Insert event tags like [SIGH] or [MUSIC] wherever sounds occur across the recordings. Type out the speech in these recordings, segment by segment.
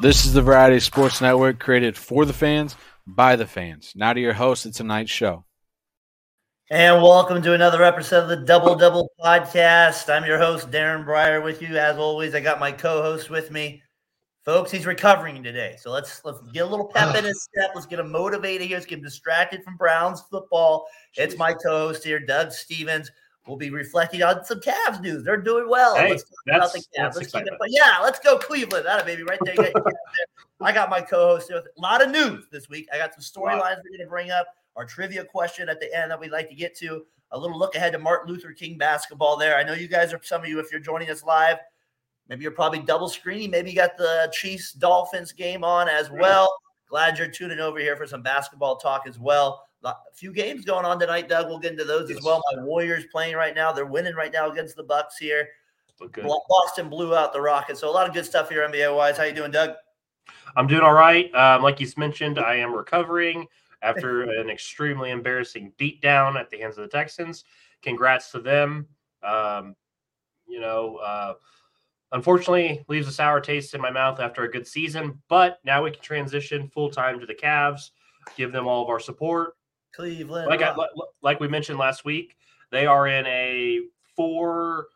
This is the Variety Sports Network created for the fans, by the fans. Now to your host, it's a night show. And welcome to another episode of the Double Double Podcast. I'm your host, Daren Breyer, with you. As always, I got my co-host with me. Folks, he's recovering today. So let's let's get a little pep ah. in his step. Let's get him motivated here. Let's get him distracted from Browns football. It's my co-host here, Doug Stevens. We'll be reflecting on some Cavs news. They're doing well. Hey, let's talk that's- about the Cavs. Let's keep it- but yeah, let's go Cleveland. That baby right there. You got your Cavs there. [LAUGHS] I got my co-host here a lot of news this week. I got some storylines we're going to bring up. Our trivia question at the end that we'd like to get to. A little look ahead to Martin Luther King basketball there. I know you guys are some of you, if you're joining us live, maybe you're probably double screening. Maybe you got the Chiefs Dolphins game on as well. Glad you're tuning over here for some basketball talk as well. A few games going on tonight, Doug. We'll get into those as well. My Warriors playing right now. They're winning right now against the Bucks here. Boston blew out the Rockets. So a lot of good stuff here NBA wise. How you doing, Doug? I'm doing all right. Um, like you mentioned, I am recovering after [LAUGHS] an extremely embarrassing beatdown at the hands of the Texans. Congrats to them. Um, you know, uh, unfortunately, leaves a sour taste in my mouth after a good season, but now we can transition full time to the Cavs, give them all of our support. Cleveland. Like I, like we mentioned last week, they are in a four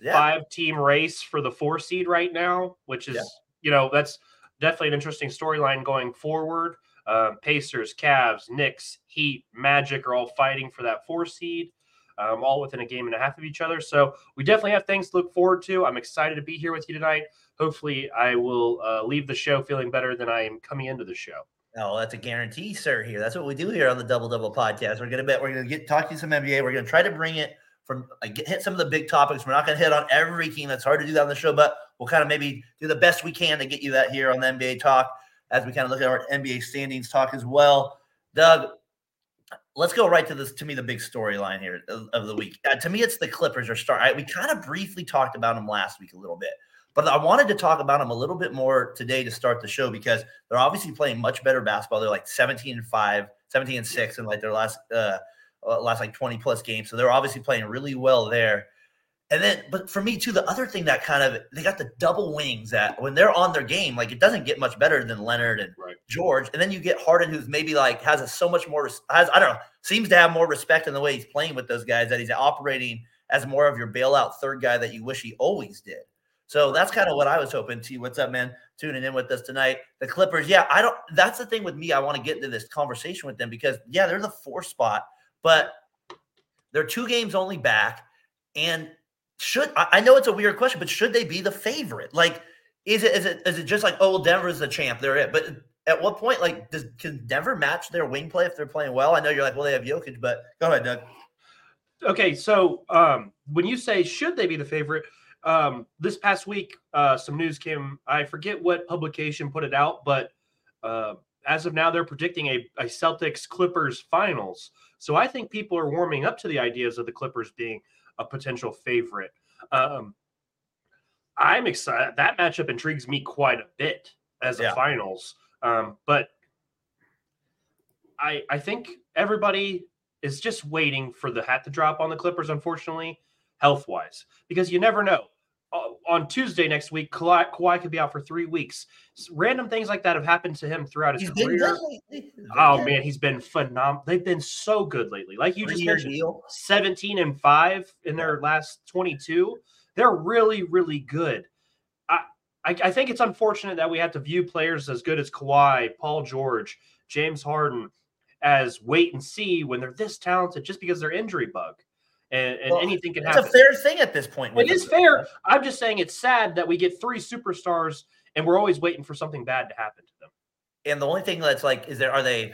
yeah. five team race for the four seed right now, which is, Yeah. you know, that's definitely an interesting storyline going forward. Um, Pacers, Cavs, Knicks, Heat, Magic are all fighting for that four seed, um, all within a game and a half of each other. So we definitely have things to look forward to. I'm excited to be here with you tonight. Hopefully, I will uh, leave the show feeling better than I am coming into the show. Oh, that's a guarantee, sir. Here, that's what we do here on the Double Double Podcast. We're gonna bet we're gonna get talk to you some NBA. We're gonna try to bring it from get, hit some of the big topics. We're not gonna hit on every team. That's hard to do that on the show, but we'll kind of maybe do the best we can to get you that here on the NBA talk as we kind of look at our NBA standings talk as well. Doug, let's go right to this. To me, the big storyline here of, of the week. Uh, to me, it's the Clippers are start. I, we kind of briefly talked about them last week a little bit. But I wanted to talk about them a little bit more today to start the show because they're obviously playing much better basketball. They're like 17 and 5, 17 and 6 in like their last uh uh, last like 20 plus games. So they're obviously playing really well there. And then but for me too, the other thing that kind of they got the double wings that when they're on their game, like it doesn't get much better than Leonard and Right. George. And then you get Harden, who's maybe like has a, so much more has I don't know, seems to have more respect in the way he's playing with those guys that he's operating as more of your bailout third guy that you wish he always did. So that's kind of what I was hoping. T, what's up, man? Tuning in with us tonight. The Clippers, yeah, I don't. That's the thing with me. I want to get into this conversation with them because yeah, they're the four spot, but they're two games only back. And should I, know it's a weird question, but should they be the favorite? Like, is it is it is it just like oh, well, Denver's the champ? They're it. But at what point, like, does can Denver match their wing play if they're playing well? I know you're like, well, they have Jokic, but go ahead, Doug. Okay, so um, when you say should they be the favorite, um, this past week uh, some news came. I forget what publication put it out, but uh, as of now, they're predicting a, a Celtics Clippers finals. So I think people are warming up to the ideas of the Clippers being a potential favorite. Um, I'm excited. That matchup intrigues me quite a bit as Yeah. a finals. Um, but I I think everybody is just waiting for the hat to drop on the Clippers, unfortunately, health wise, because you never know. Uh, On Tuesday next week, Kawhi, Kawhi could be out for three weeks. Random things like that have happened to him throughout his He's career. Oh man, he's been phenomenal. They've been so good lately. Like you just Three-year mentioned, deal. 17 and 5 in their last 22. They're really, really good. I, I, I think it's unfortunate that we have to view players as good as Kawhi, Paul George, James Harden as wait and see when they're this talented just because they're injury bug. And, and Well, anything can happen. It's a fair thing at this point. It is fair. I'm just saying it's sad that we get three superstars and we're always waiting for something bad to happen to them. And the only thing that's like, is there are they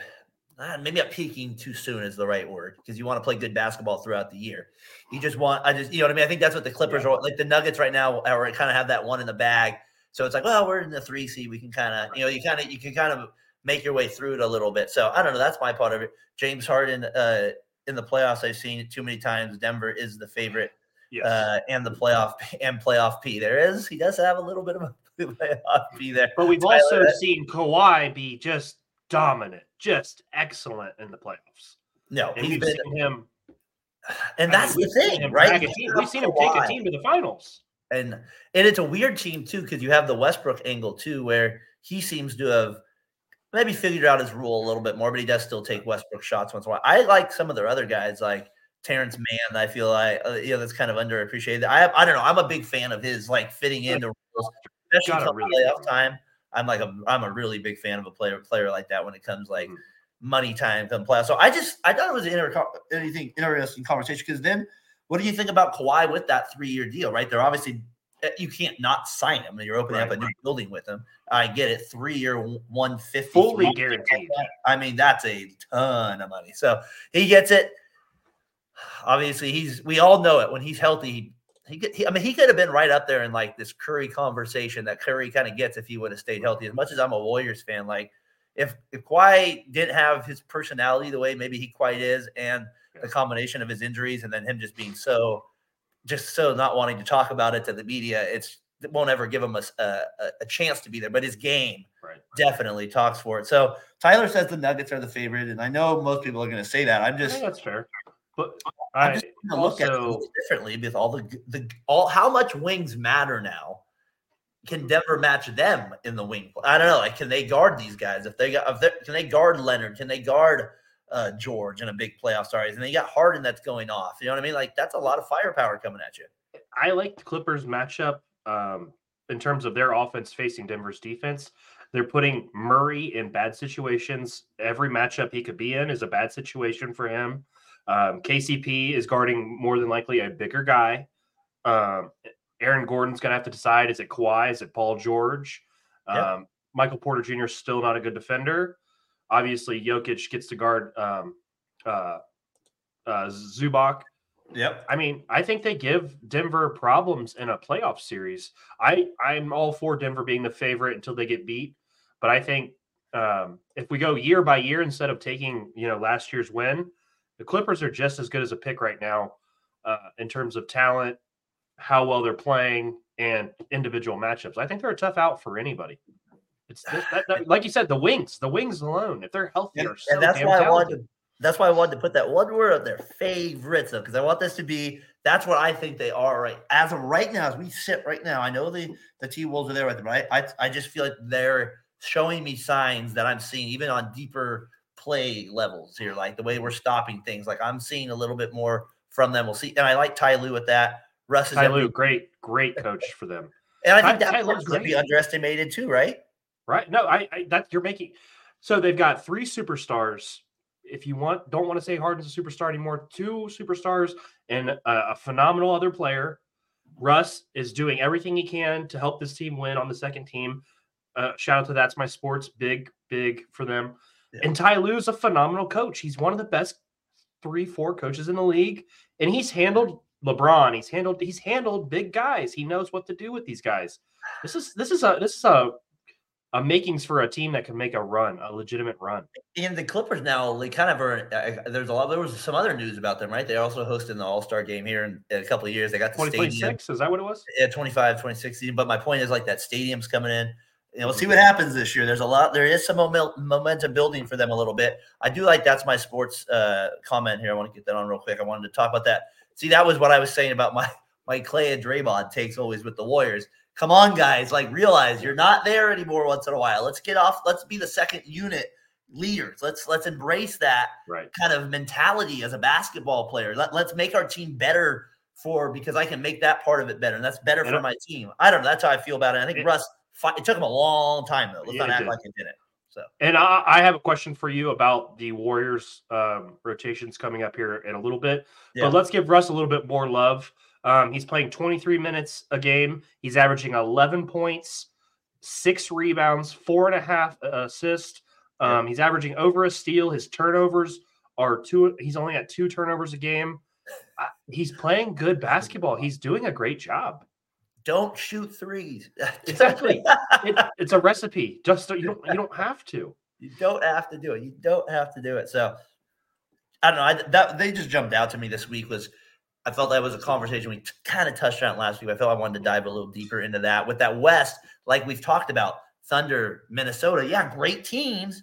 ah, maybe not peaking too soon is the right word because you want to play good basketball throughout the year. You just want, I just, you know what I mean? I think that's what the Clippers are like. The Nuggets right now are kind of have that one in the bag. So it's like, well, we're in the three seed. We can kind of, you know, you kind of, you can kind of make your way through it a little bit. So I don't know. That's my part of it. James Harden uh, in the playoffs, I've seen it too many times. Denver is the favorite Yes. uh, and the playoff and playoff P. There is, he does have a little bit of a [LAUGHS] playoff P there. but we've Tyler, also that- seen Kawhi be just dominant, just excellent in the playoffs. No, And he's we've been, seen him and I that's mean, the thing, right? drag a You team. We've seen him take a team to the finals. and and it's a weird team too because you have the Westbrook angle too, where he seems to have maybe figured out his rule a little bit more, but he does still take Westbrook shots once in a while. I like some of their other guys like Terance Mann. I feel like uh, you know that's kind of underappreciated. I I don't know. I'm a big fan of his like fitting into rules, especially come really playoff time. I'm like a I'm a really big fan of a player player like that when it comes like mm-hmm. money time come playoff. So I just I thought it was an inter- anything interesting conversation because then what do you think about Kawhi with that three year deal? Right, they're obviously Uh, you can't not sign him. You're opening right, up a new building with him. I get it, three year, one fifty, fully guaranteed. I mean, that's a ton of money. So he gets it. Obviously, he's. We all know it when he's healthy. He, he, I mean, he could have been right up there in like this Curry conversation that Curry kind of gets if he would have stayed healthy. As much as I'm a Warriors fan, like if if Kawhi didn't have his personality the way maybe he quite is, and the combination of his injuries, and then him just being so, just so not wanting to talk about it to the media, it's it won't ever give him a, a, a chance to be there. But his game right. definitely talks for it. So Tyler says the Nuggets are the favorite, and I know most people are going to say that. I'm just that's fair. But I'm just going to look at it differently with all the the all how much wings matter now. Can Denver match them in the wing? I don't know. Like, can they guard these guys? If they got, if they, can they guard Leonard? Can they guard uh, George in a big playoff series? And they got Harden that's going off. You know what I mean? Like, that's a lot of firepower coming at you. I like the Clippers matchup um, in terms of their offense facing Denver's defense. They're putting Murray in bad situations. Every matchup he could be in is a bad situation for him. Um, KCP is guarding more than likely a bigger guy. Um, Aaron Gordon's going to have to decide: is it Kawhi? Is it Paul George? Um, Michael Porter Jr. is still not a good defender. Obviously, Jokic gets to guard um, uh, uh, Zubac. Yep. I mean, I think they give Denver problems in a playoff series. I I'm all for Denver being the favorite until they get beat, but I think um, if we go year by year instead of taking you know last year's win, the Clippers are just as good as a pick right now uh, in terms of talent, how well they're playing, and individual matchups. I think they're a tough out for anybody. It's that, that, like you said, the wings, the wings alone, if they're healthy, and, so and that's why talented. I wanted. To, that's why I wanted to put that one word of their favorites though, because I want this to be. That's what I think they are right as of right now, as we sit right now. I know the the T Wolves are there with them, right? I I just feel like they're showing me signs that I'm seeing even on deeper play levels here, like the way we're stopping things. Like I'm seeing a little bit more from them. We'll see. And I like Ty Lue with that. Russ is Ty Lue, great, great coach for them. And I think Ty, that could be underestimated too, right? Right. No, I, I that you're making. So they've got three superstars. If you want, don't want to say Harden's a superstar anymore. Two superstars and a, a phenomenal other player. Russ is doing everything he can to help this team win on the second team. Uh, shout out to That's My Sports. Big, big for them. Yeah. And Ty Lue's a phenomenal coach. He's one of the best three, four coaches in the league, and he's handled LeBron. He's handled he's handled big guys. He knows what to do with these guys. This is this is a this is a a makings for a team that can make a run, a legitimate run. And the Clippers now, they kind of are. Uh, there's a lot. There was some other news about them, right? They also hosted the All Star game here in, in, a couple of years. They got the stadium. Is that what it was? Yeah, 25, 2016. But my point is, like that stadium's coming in. You know, we'll see what happens this year. There's a lot. There is some momentum building for them a little bit. I do like that's my sports uh, comment here. I want to get that on real quick. I wanted to talk about that. See, that was what I was saying about my [LAUGHS] my Clay and Draymond takes always with the Warriors. Come on, guys! Like realize you're not there anymore. Once in a while, let's get off. Let's be the second unit leaders. Let's let's embrace that right. kind of mentality as a basketball player. Let, let's make our team better for because I can make that part of it better, and that's better and for my team. I don't know. That's how I feel about it. I think it, Russ it took him a long time though. Let's not act like it didn't. So, and I, I, have a question for you about the Warriors um, rotations coming up here in a little bit. Yeah. But let's give Russ a little bit more love. Um, he's playing 23 minutes a game. He's averaging 11 points, six rebounds, four and a half uh, assists. Um. He's averaging over a steal. His turnovers are two. He's only at two turnovers a game. Uh, he's playing good basketball. He's doing a great job don't shoot threes. [LAUGHS] exactly. It, [LAUGHS] it's a recipe. Just you don't you don't have to. You don't have to do it. You don't have to do it. So I don't know. I, that they just jumped out to me this week. Was I felt that was a conversation we t- kind of touched on last week. I felt I wanted to dive a little deeper into that with that West, like we've talked about. Thunder, Minnesota, yeah, great teams,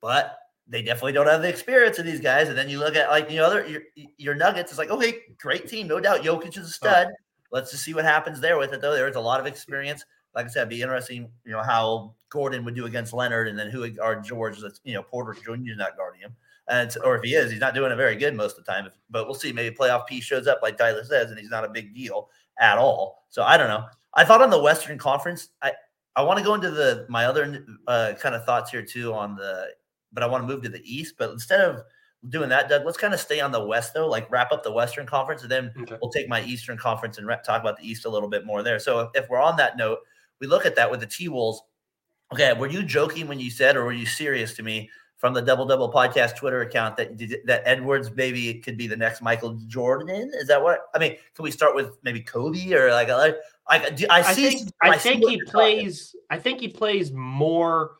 but they definitely don't have the experience of these guys. And then you look at like you know other your, your Nuggets. It's like okay, great team, no doubt. Jokic is a oh. stud. Let's just see what happens there with it, though. There's a lot of experience. like I said, it'd be interesting, you know, how Gordon would do against Leonard, and then who are George. That's you know Porter Jr. is not guarding him, and or if he is, he's not doing it very good most of the time. But we'll see. Maybe playoff P shows up like Tyler says, and he's not a big deal at all. So I don't know. I thought on the Western Conference, I I want to go into the my other uh, kind of thoughts here too on the, but I want to move to the East. But instead of doing that, Doug, let's kind of stay on the West though, like wrap up the Western Conference, and then Okay. we'll take my Eastern Conference and talk about the East a little bit more there. So if, if we're on that note, we look at that with the T Wolves. Okay, were you joking when you said, or were you serious to me from the Double Double Podcast Twitter account that that Edwards maybe could be the next Michael Jordan? Is that what I mean? Can we start with maybe Kobe or like like I, do- I I see? think I I see think he you're talking- plays. I think he plays more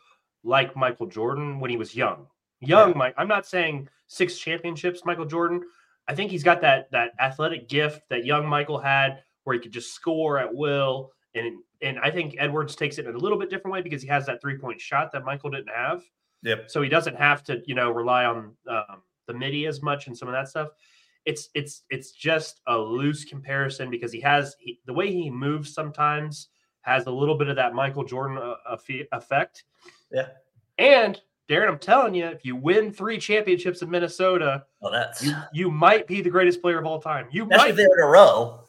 like Michael Jordan when he was young. Young Mike. I'm not saying six championships, Michael Jordan. I think he's got that that athletic gift that young Michael had, where he could just score at will. And and I think Edwards takes it in a little bit different way because he has that three point shot that Michael didn't have. Yep. So he doesn't have to, you know, rely on um, the midi as much and some of that stuff. It's it's it's just a loose comparison because he has he, the way he moves sometimes has a little bit of that Michael Jordan uh, effect. Yeah. And Daren, I'm telling you, if you win three championships in Minnesota, Well, that's you you might be the greatest player of all time. You might. if they're in a row.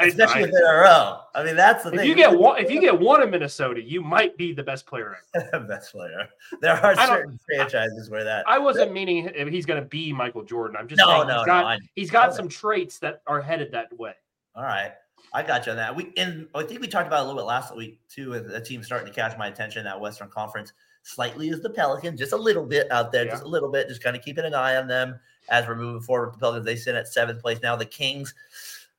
Especially I- if they're a row. I mean, that's the thing. if thing. you get one, if you get one in Minnesota, you might be the best player ever. [LAUGHS] best player, there are certain franchises where that. I wasn't meaning if he's going to be Michael Jordan. I'm just No, saying no, he's no, got I- he's got some traits that are headed that way. All right. I got you on that. We and I think we talked about a little bit last week too. With a team starting to catch my attention that Western Conference slightly is the Pelicans, just a little bit out there, just a little bit, just kind of keeping an eye on them as we're moving forward with the Pelicans. They sit at seventh place now. The Kings,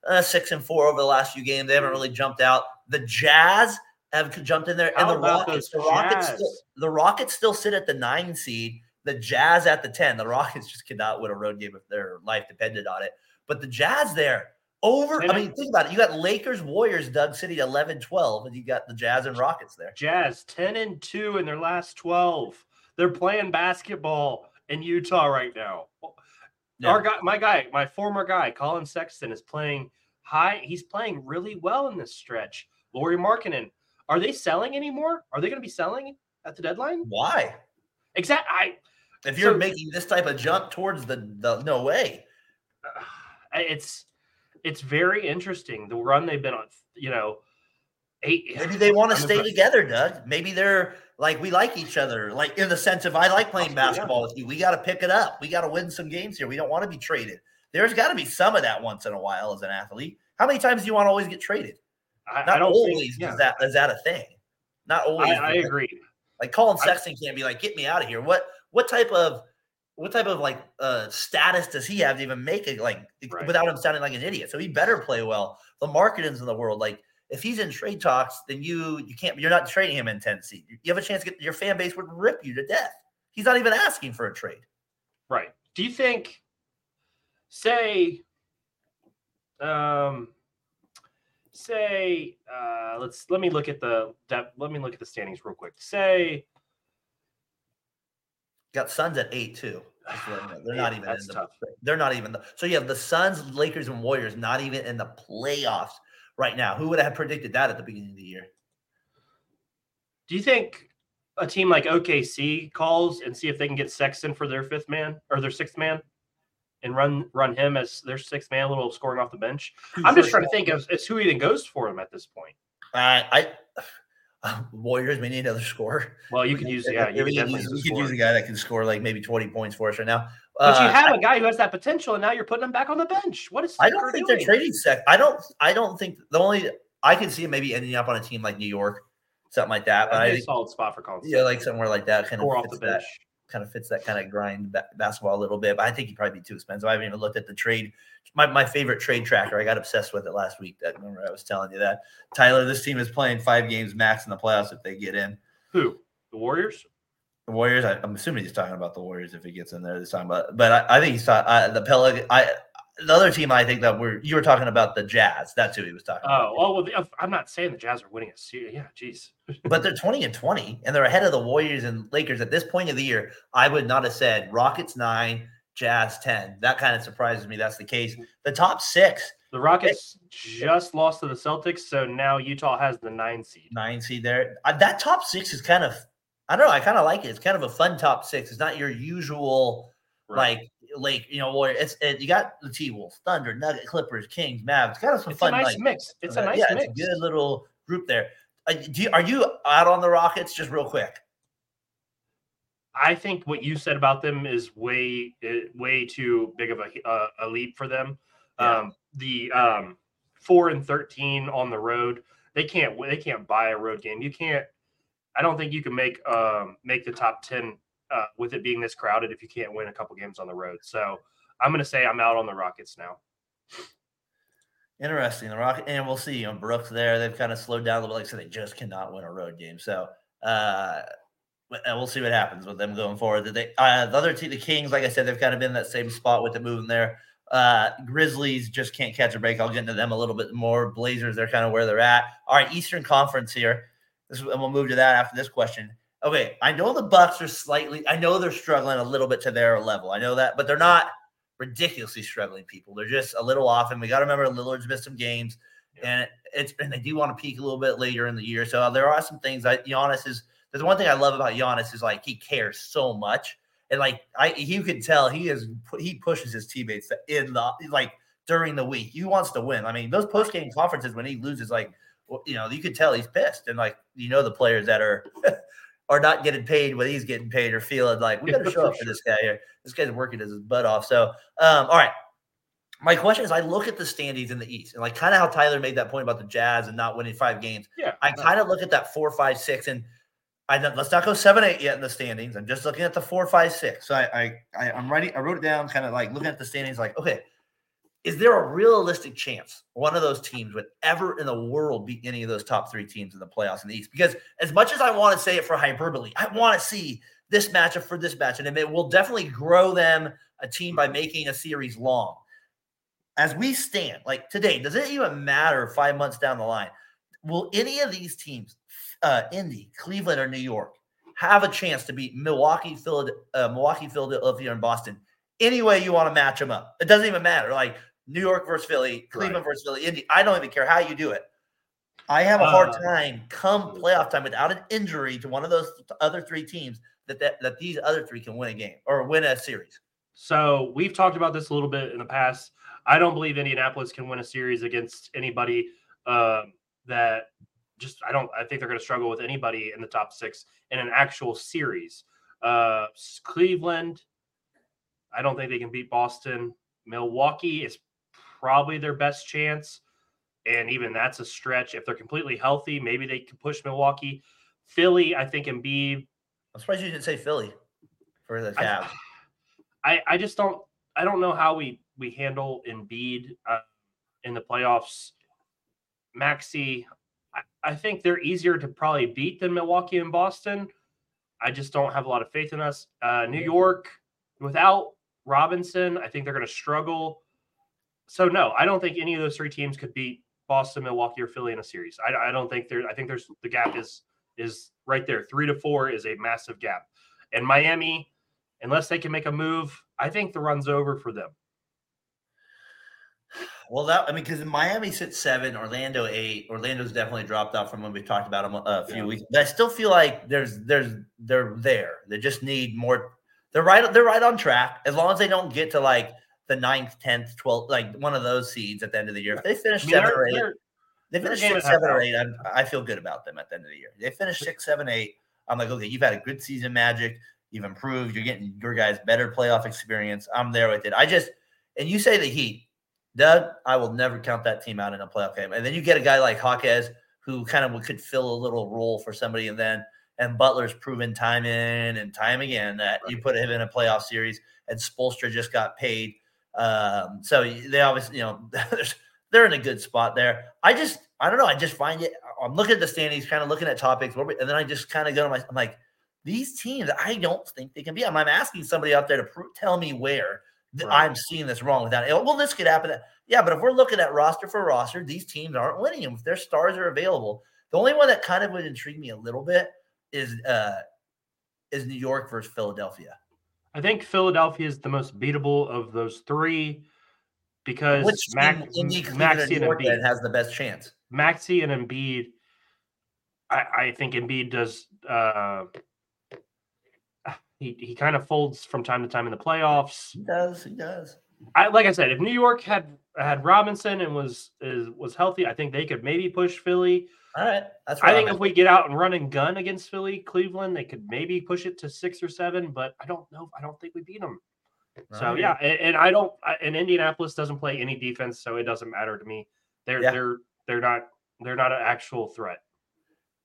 uh, six and four over the last few games. They haven't really jumped out. The Jazz have jumped in there, How and the Rockets. The Rockets, still, the Rockets still sit at the nine seed. The Jazz at the ten. The Rockets just cannot win a road game if their life depended on it. But the Jazz there over. I mean, think about it. You got Lakers, Warriors, Doug City 11 12, and you got the Jazz and Rockets there. Jazz 10 and 2 in their last 12. They're playing basketball in Utah right now. Yeah. Our guy, my guy, my former guy, Collin Sexton, is playing high. He's playing really well in this stretch. Lauri Markkanen, are they selling anymore? Are they going to be selling at the deadline? Why? Exactly. I. If you're So- making this type of jump towards the, the no way. [SIGHS] It's it's very interesting the run they've been on. You know, eight. Maybe they want to I'm stay impressed. together, Doug. Maybe they're like we like each other, like in the sense of I like playing basketball with you. We got to pick it up. We got to win some games here. We don't want to be traded. There's got to be some of that once in a while as an athlete. How many times do you want to always get traded? I, Not I don't always think. Yeah, is that is that a thing. Not always. I, I agree. Like Collin Sexton can't be like, get me out of here. What what type of what type of like uh status does he have to even make it like Right. without him sounding like an idiot? So he better play well. The Markkanens in the world, like if he's in trade talks, then you you can't you're not trading him in Tennessee. You have a chance to get your fan base would rip you to death. He's not even asking for a trade. Right. Do you think, say, um, say, uh, let's let me look at the that let me look at the standings real quick. Say, Got Suns at eight too. Just to let you know. They're [SIGHS] not even that's in the, tough. they're not even the so you have the Suns, Lakers, and Warriors not even in the playoffs right now. Who would have predicted that at the beginning of the year? do you think a team like OKC calls and see if they can get Sexton for their fifth man or their sixth man, and run run him as their sixth man, a little scoring off the bench? I'm just trying to think of as who even goes for him at this point. I, I [LAUGHS] Warriors, we need another score. Well, you could use yeah, you we could could definitely use, use a we could scorer. use a guy that can score like maybe 20 points for us right now. But you Uh, have I, a guy who has that potential, and now you're putting him back on the bench. What is I don't think doing? they're trading sec. I don't I don't think the only I can see him maybe ending up on a team like New York, something like that. But That'd I be a think solid spot for Collin. yeah, like somewhere like that kind or of off the fits that bench. Kind of fits that kind of grind ba- basketball a little bit. But I think he'd probably be too expensive. I haven't even looked at the trade. My, my favorite trade tracker. I got obsessed with it last week. That remember I was telling you that Tyler. This team is playing five games max in the playoffs if they get in. Who? The Warriors? The Warriors. I, I'm assuming he's talking about the Warriors if he gets in there this time. But but I, I think he's talking uh, the Pelican. I the other team. I think that we're you were talking about the Jazz. That's who he was talking about. Oh, well, well, I'm not saying the Jazz are winning a series. Yeah, jeez. [LAUGHS] But they're 20 and 20, and they're ahead of the Warriors and Lakers at this point of the year. I would not have said Rockets nine, Jazz 10. That kind of surprises me. That's the case. The top six The Rockets just lost to the Celtics, so now Utah has the nine seed. Nine seed there. Uh, that top six is kind of, I don't know. I kind of like it. It's kind of a fun top six. It's not your usual Right. like like you know Warrior. It's it, you got the T Wolves, Thunder, Nugget, Clippers, Kings, Mavs. Got kind of some It's a fun. nice like, mix. It's a uh, nice yeah, mix. it's a good little group there. Uh, do you, are you out on the Rockets? Just real quick. I think what you said about them is way eh, way too big of a uh, a leap for them. Yeah. Um, the um, four and thirteen on the road, they can't they can't buy a road game. You can't. I don't think you can make um, make the top ten uh, with it being this crowded if you can't win a couple games on the road. So I'm going to say I'm out on the Rockets now. Interesting. The Rocket, and we'll see. You know, Brooks there. They've kind of slowed down a little bit. Like I said, they just cannot win a road game. So, uh, we'll see what happens with them going forward. They, uh, the other team, the Kings, like I said, they've kind of been in that same spot with the moving there. Uh, Grizzlies just can't catch a break. I'll get into them a little bit more. Blazers, they're kind of where they're at. All right, Eastern Conference here. This, and we'll move to that after this question. Okay, I know the Bucks are slightly. I know they're struggling a little bit to their level. I know that, but they're not ridiculously struggling. People, they're just a little off. And we got to remember, Lillard's missed some games, and it's and they do want to peak a little bit later in the year. So uh, there are some things. I Giannis is. There's one thing I love about Giannis is like he cares so much, and like I, you can tell he is he pushes his teammates in the like during the week. He wants to win. I mean, those post game conferences when he loses, like you know, you could tell he's pissed, and like you know, the players that are [LAUGHS] are not getting paid what he's getting paid or feeling like we got to show up for this guy here. This guy's working his butt off. So, um, all right. My question is, I look at the standings in the East, and like kind of how Tyler made that point about the Jazz and not winning five games. Yeah, I kind of look at that four, five, six, and I let's not go seven, eight yet in the standings. I'm just looking at the four, five, six. So I, I, I I'm writing. I wrote it down, kind of like looking at the standings. Like, okay, is there a realistic chance one of those teams would ever in the world beat any of those top three teams in the playoffs in the East? Because as much as I want to say it for hyperbole, I want to see this matchup for this match, and it will definitely grow them a team by making a series long. As we stand, like today, does it even matter five months down the line? Will any of these teams, uh, Indy, Cleveland, or New York, have a chance to beat Milwaukee, Philadelphia, uh, Milwaukee, Philadelphia, and Boston? Any way you want to match them up, it doesn't even matter. Like New York versus Philly, Cleveland versus Philly, Indy. I don't even care how you do it. I have a hard Uh, time come playoff time without an injury to one of those other three teams that, that that these other three can win a game or win a series. So we've talked about this a little bit in the past. I don't believe Indianapolis can win a series against anybody um, that just I don't. I think they're going to struggle with anybody in the top six in an actual series. Uh, Cleveland, I don't think they can beat Boston. Milwaukee is probably their best chance, and even that's a stretch. If they're completely healthy, maybe they can push Milwaukee. Philly, I think Embiid I'm surprised you didn't say Philly for the I- Cavs. I, I just don't I don't know how we we handle Embiid uh, in the playoffs. Maxey, I, I think they're easier to probably beat than Milwaukee and Boston. I just don't have a lot of faith in us. Uh, New York, without Robinson, I think they're going to struggle. So no, I don't think any of those three teams could beat Boston, Milwaukee, or Philly in a series. I, I don't think there. I think there's the gap is is right there. Three to four is a massive gap, and Miami, unless they can make a move, I think the run's over for them. Well, that I mean, because Miami sits seven, Orlando eight. Orlando's definitely dropped off from when we talked about them a few Yeah. weeks. But I still feel like there's there's they're there. They just need more. They're right. They're right on track. As long as they don't get to like the ninth, tenth, twelfth, like one of those seeds at the end of the year. If they finish I mean, seven or eight, they finish six, and a half seven or eight. I'm, I feel good about them at the end of the year. They finish six, seven, eight. I'm like, okay, you've had a good season, Magic. You've improved. You're getting your guys better playoff experience. I'm there with it. I just and you say the Heat, Doug. I will never count that team out in a playoff game. And then you get a guy like Hawkes who kind of could fill a little role for somebody, and then and Butler's proven time in and time again that you put him in a playoff series. And Spoelstra just got paid, um, so they obviously you know [LAUGHS] they're in a good spot there. I just, I don't know. I just find it. I'm looking at the standings, kind of looking at topics, and then I just kind of go to my. I'm like, these teams, I don't think they can be. I'm, I'm asking somebody out there to pro- tell me where Right. I'm seeing this wrong with that. Well, this could happen. Yeah, but if we're looking at roster for roster, these teams aren't winning them. If their stars are available, the only one that kind of would intrigue me a little bit is uh is New York versus Philadelphia. I think Philadelphia is the most beatable of those three because Which Mac, team, Indy, Cleveland, Maxey and Embiid, has the best chance? Maxey and Embiid. I, I think Embiid does. Uh, he he kind of folds from time to time in the playoffs. He does. He does. I like I said, if New York had had Robinson and was is was healthy, I think they could maybe push Philly. All right. That's I think I'm if we get out and run and gun against Philly, Cleveland, they could maybe push it to six or seven, but I don't know. I don't think we beat them. So yeah, and, and I don't. I- And Indianapolis doesn't play any defense, so it doesn't matter to me. They're Yeah. they're they're not they're not an actual threat.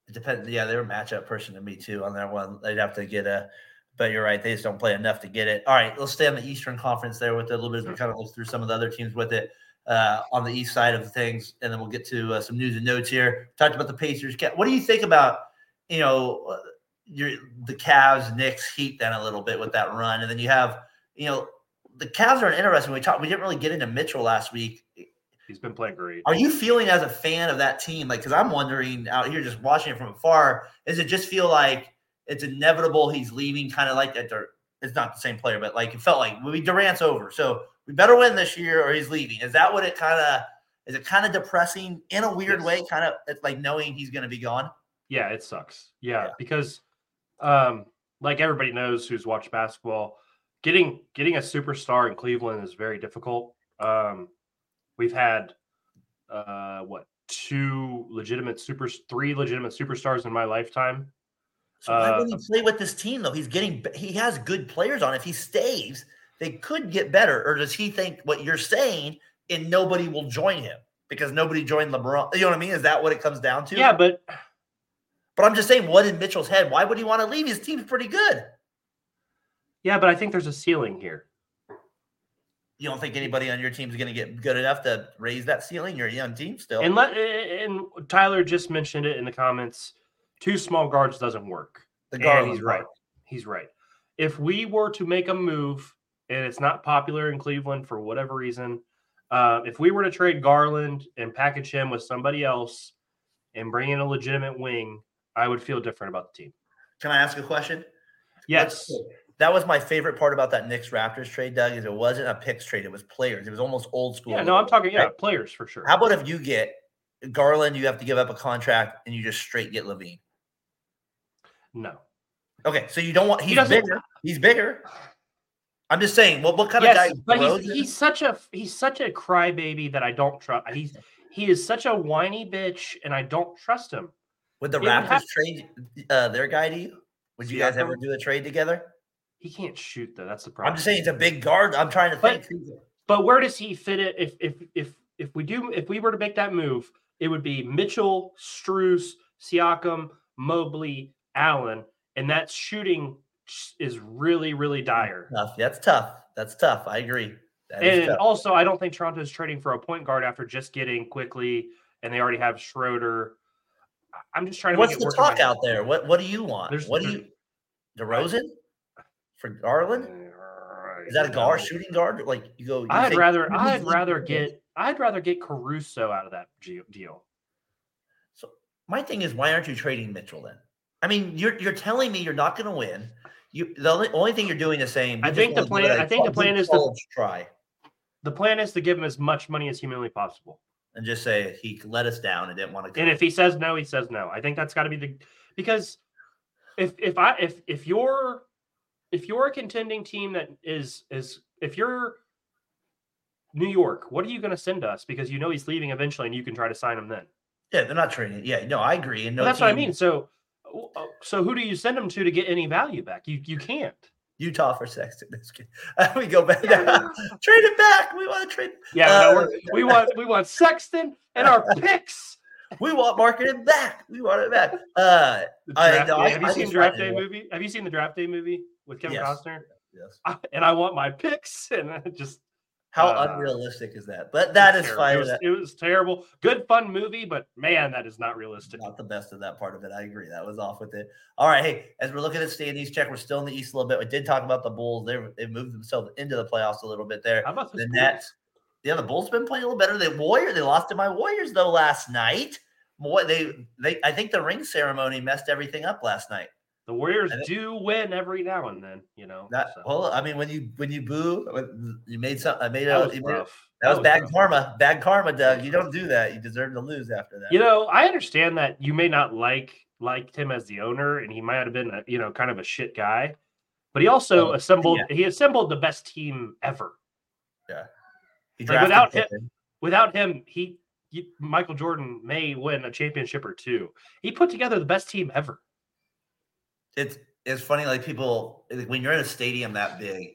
It depends. Yeah, they're a matchup person to me too on that one. They'd have to get a, but you're right. They just don't play enough to get it. All right, let's stay on the Eastern Conference there with it a little bit as we kind of look through some of the other teams with it uh, on the east side of things, and then we'll get to uh, some news and notes here. Talked about the Pacers. What do you think about you know uh, your the Cavs, Knicks, Heat then a little bit with that run, and then you have you know the Cavs are an interesting. We talked. We didn't really get into Mitchell last week. He's been playing great. Are you feeling as a fan of that team? Like, because I'm wondering out here just watching it from afar, does it just feel like it's inevitable he's leaving? Kind of like that. It's not the same player, but like it felt like we Durant's over, so we better win this year or he's leaving. Is that what it kind of? Is it kind of depressing in a weird Yes. way? Kind of it's like knowing he's going to be gone. Yeah, it sucks. Yeah, Yeah. because um, like everybody knows who's watched basketball, getting getting a superstar in Cleveland is very difficult. Um, we've had uh, what two legitimate super, three legitimate superstars in my lifetime. So why Uh, would he play with this team though? He's getting he has good players on. If he stays, they could get better. Or does he think what you're saying and nobody will join him because nobody joined LeBron? You know what I mean? Is that what it comes down to? Yeah, but But I'm just saying, what in Mitchell's head? Why would he want to leave? His team's pretty good. yeah, but I think there's a ceiling here. You don't think anybody on your team's going to get good enough to raise that ceiling? You're a young team still. And let and Tyler just mentioned it in the comments. Two small guards doesn't work. the Garland he's right. He's right. If we were to make a move and it's not popular in Cleveland for whatever reason, uh, if we were to trade Garland and package him with somebody else and bring in a legitimate wing, I would feel different about the team. Can I ask a question? Yes. That was my favorite part about that Knicks Raptors trade, Doug. Is it wasn't a picks trade; it was players. It was almost old school. Yeah, no, I'm talking, yeah, right? players for sure. How about if you get Garland? You have to give up a contract, and you just straight get LaVine. No. Okay, so you don't want. He He's doesn't- bigger. He's bigger. I'm just saying. What what kind Yes, of guy? but he's, DeRozan? he's such a he's such a crybaby that I don't trust. He's he is such a whiny bitch, and I don't trust him. Would the he Raptors have- trade uh, their guy to you? Would you guys ever do a trade together? He can't shoot though. That's the problem. I'm just saying he's a big guard. I'm trying to But- think. But where does he fit it? If if if if we do if we were to make that move, it would be Mitchell, Strus, Siakam, Mobley, Allen, and that's shooting is really really dire. Tough. That's tough. That's tough. I agree. That And tough. also, I don't think Toronto is trading for a point guard after just getting Quickley, and they already have Schroeder. I'm just trying to. What's the talk out there? What What do you want? There's- what do you? DeRozan for Garland? Uh, is that a guard, shooting guard? Like you go? You I'd say- rather I'd rather get I'd rather get Caruso out of that deal. So my thing is, why aren't you trading Mitchell then? I mean, you're you're telling me you're not going to win. You the only, only thing you're doing is saying. I think the plan- I think the plan is to- try The plan is to give him as much money as humanly possible. and just say he let us down and didn't want to. And if he says no, he says no. I think that's got to be the because if if I if if you're if you're a contending team that is is if you're New York, what are you going to send us? Because you know he's leaving eventually, and you can try to sign him then. yeah, they're not trading. Yeah, no, I agree. And no, that's what I mean. So, so who do you send them to to get any value back? You you can't. Utah for Sexton. [LAUGHS] We [LAUGHS] go back. [LAUGHS] trade it back. We want to trade. Yeah, Uh, no, we're, we want we want Sexton and our picks. We want Markkanen back. We want it back. Uh, I- no. I- Have you I seen Draft Day movie? Have you seen the Draft Day movie with Kevin Yes. Costner? yes. And I want my picks, and just How Uh, unrealistic is that? But that is fine. It was, it was terrible. Good fun movie, but man, that is not realistic. not the best of that part of it. I agree. That was off with it. All right. Hey, as we're looking at standings check, we're still in the East a little bit. We did talk about the Bulls. They they moved themselves into the playoffs a little bit there. How about The? Nets. Yeah, the Bulls been playing a little better. The Warrior, they lost to my Warriors though last night. Boy, they they I think the ring ceremony messed everything up last night. The Warriors think- do win every now and then, you know. That, so. well, I mean, when you when you boo, you made some. I made that a. was made rough. that was bad rough. karma. Bad karma, Doug. You don't do [LAUGHS] that. You deserve to lose after that. You know, I understand that you may not like liked him as the owner, and he might have been, a, you know, kind of a shit guy, but he also Oh, assembled. He assembled the best team ever. Yeah. like, without him- Pippen. Without him, he, he Michael Jordan may win a championship or two. He put together the best team ever. It's it's funny like people like, when you're in a stadium that big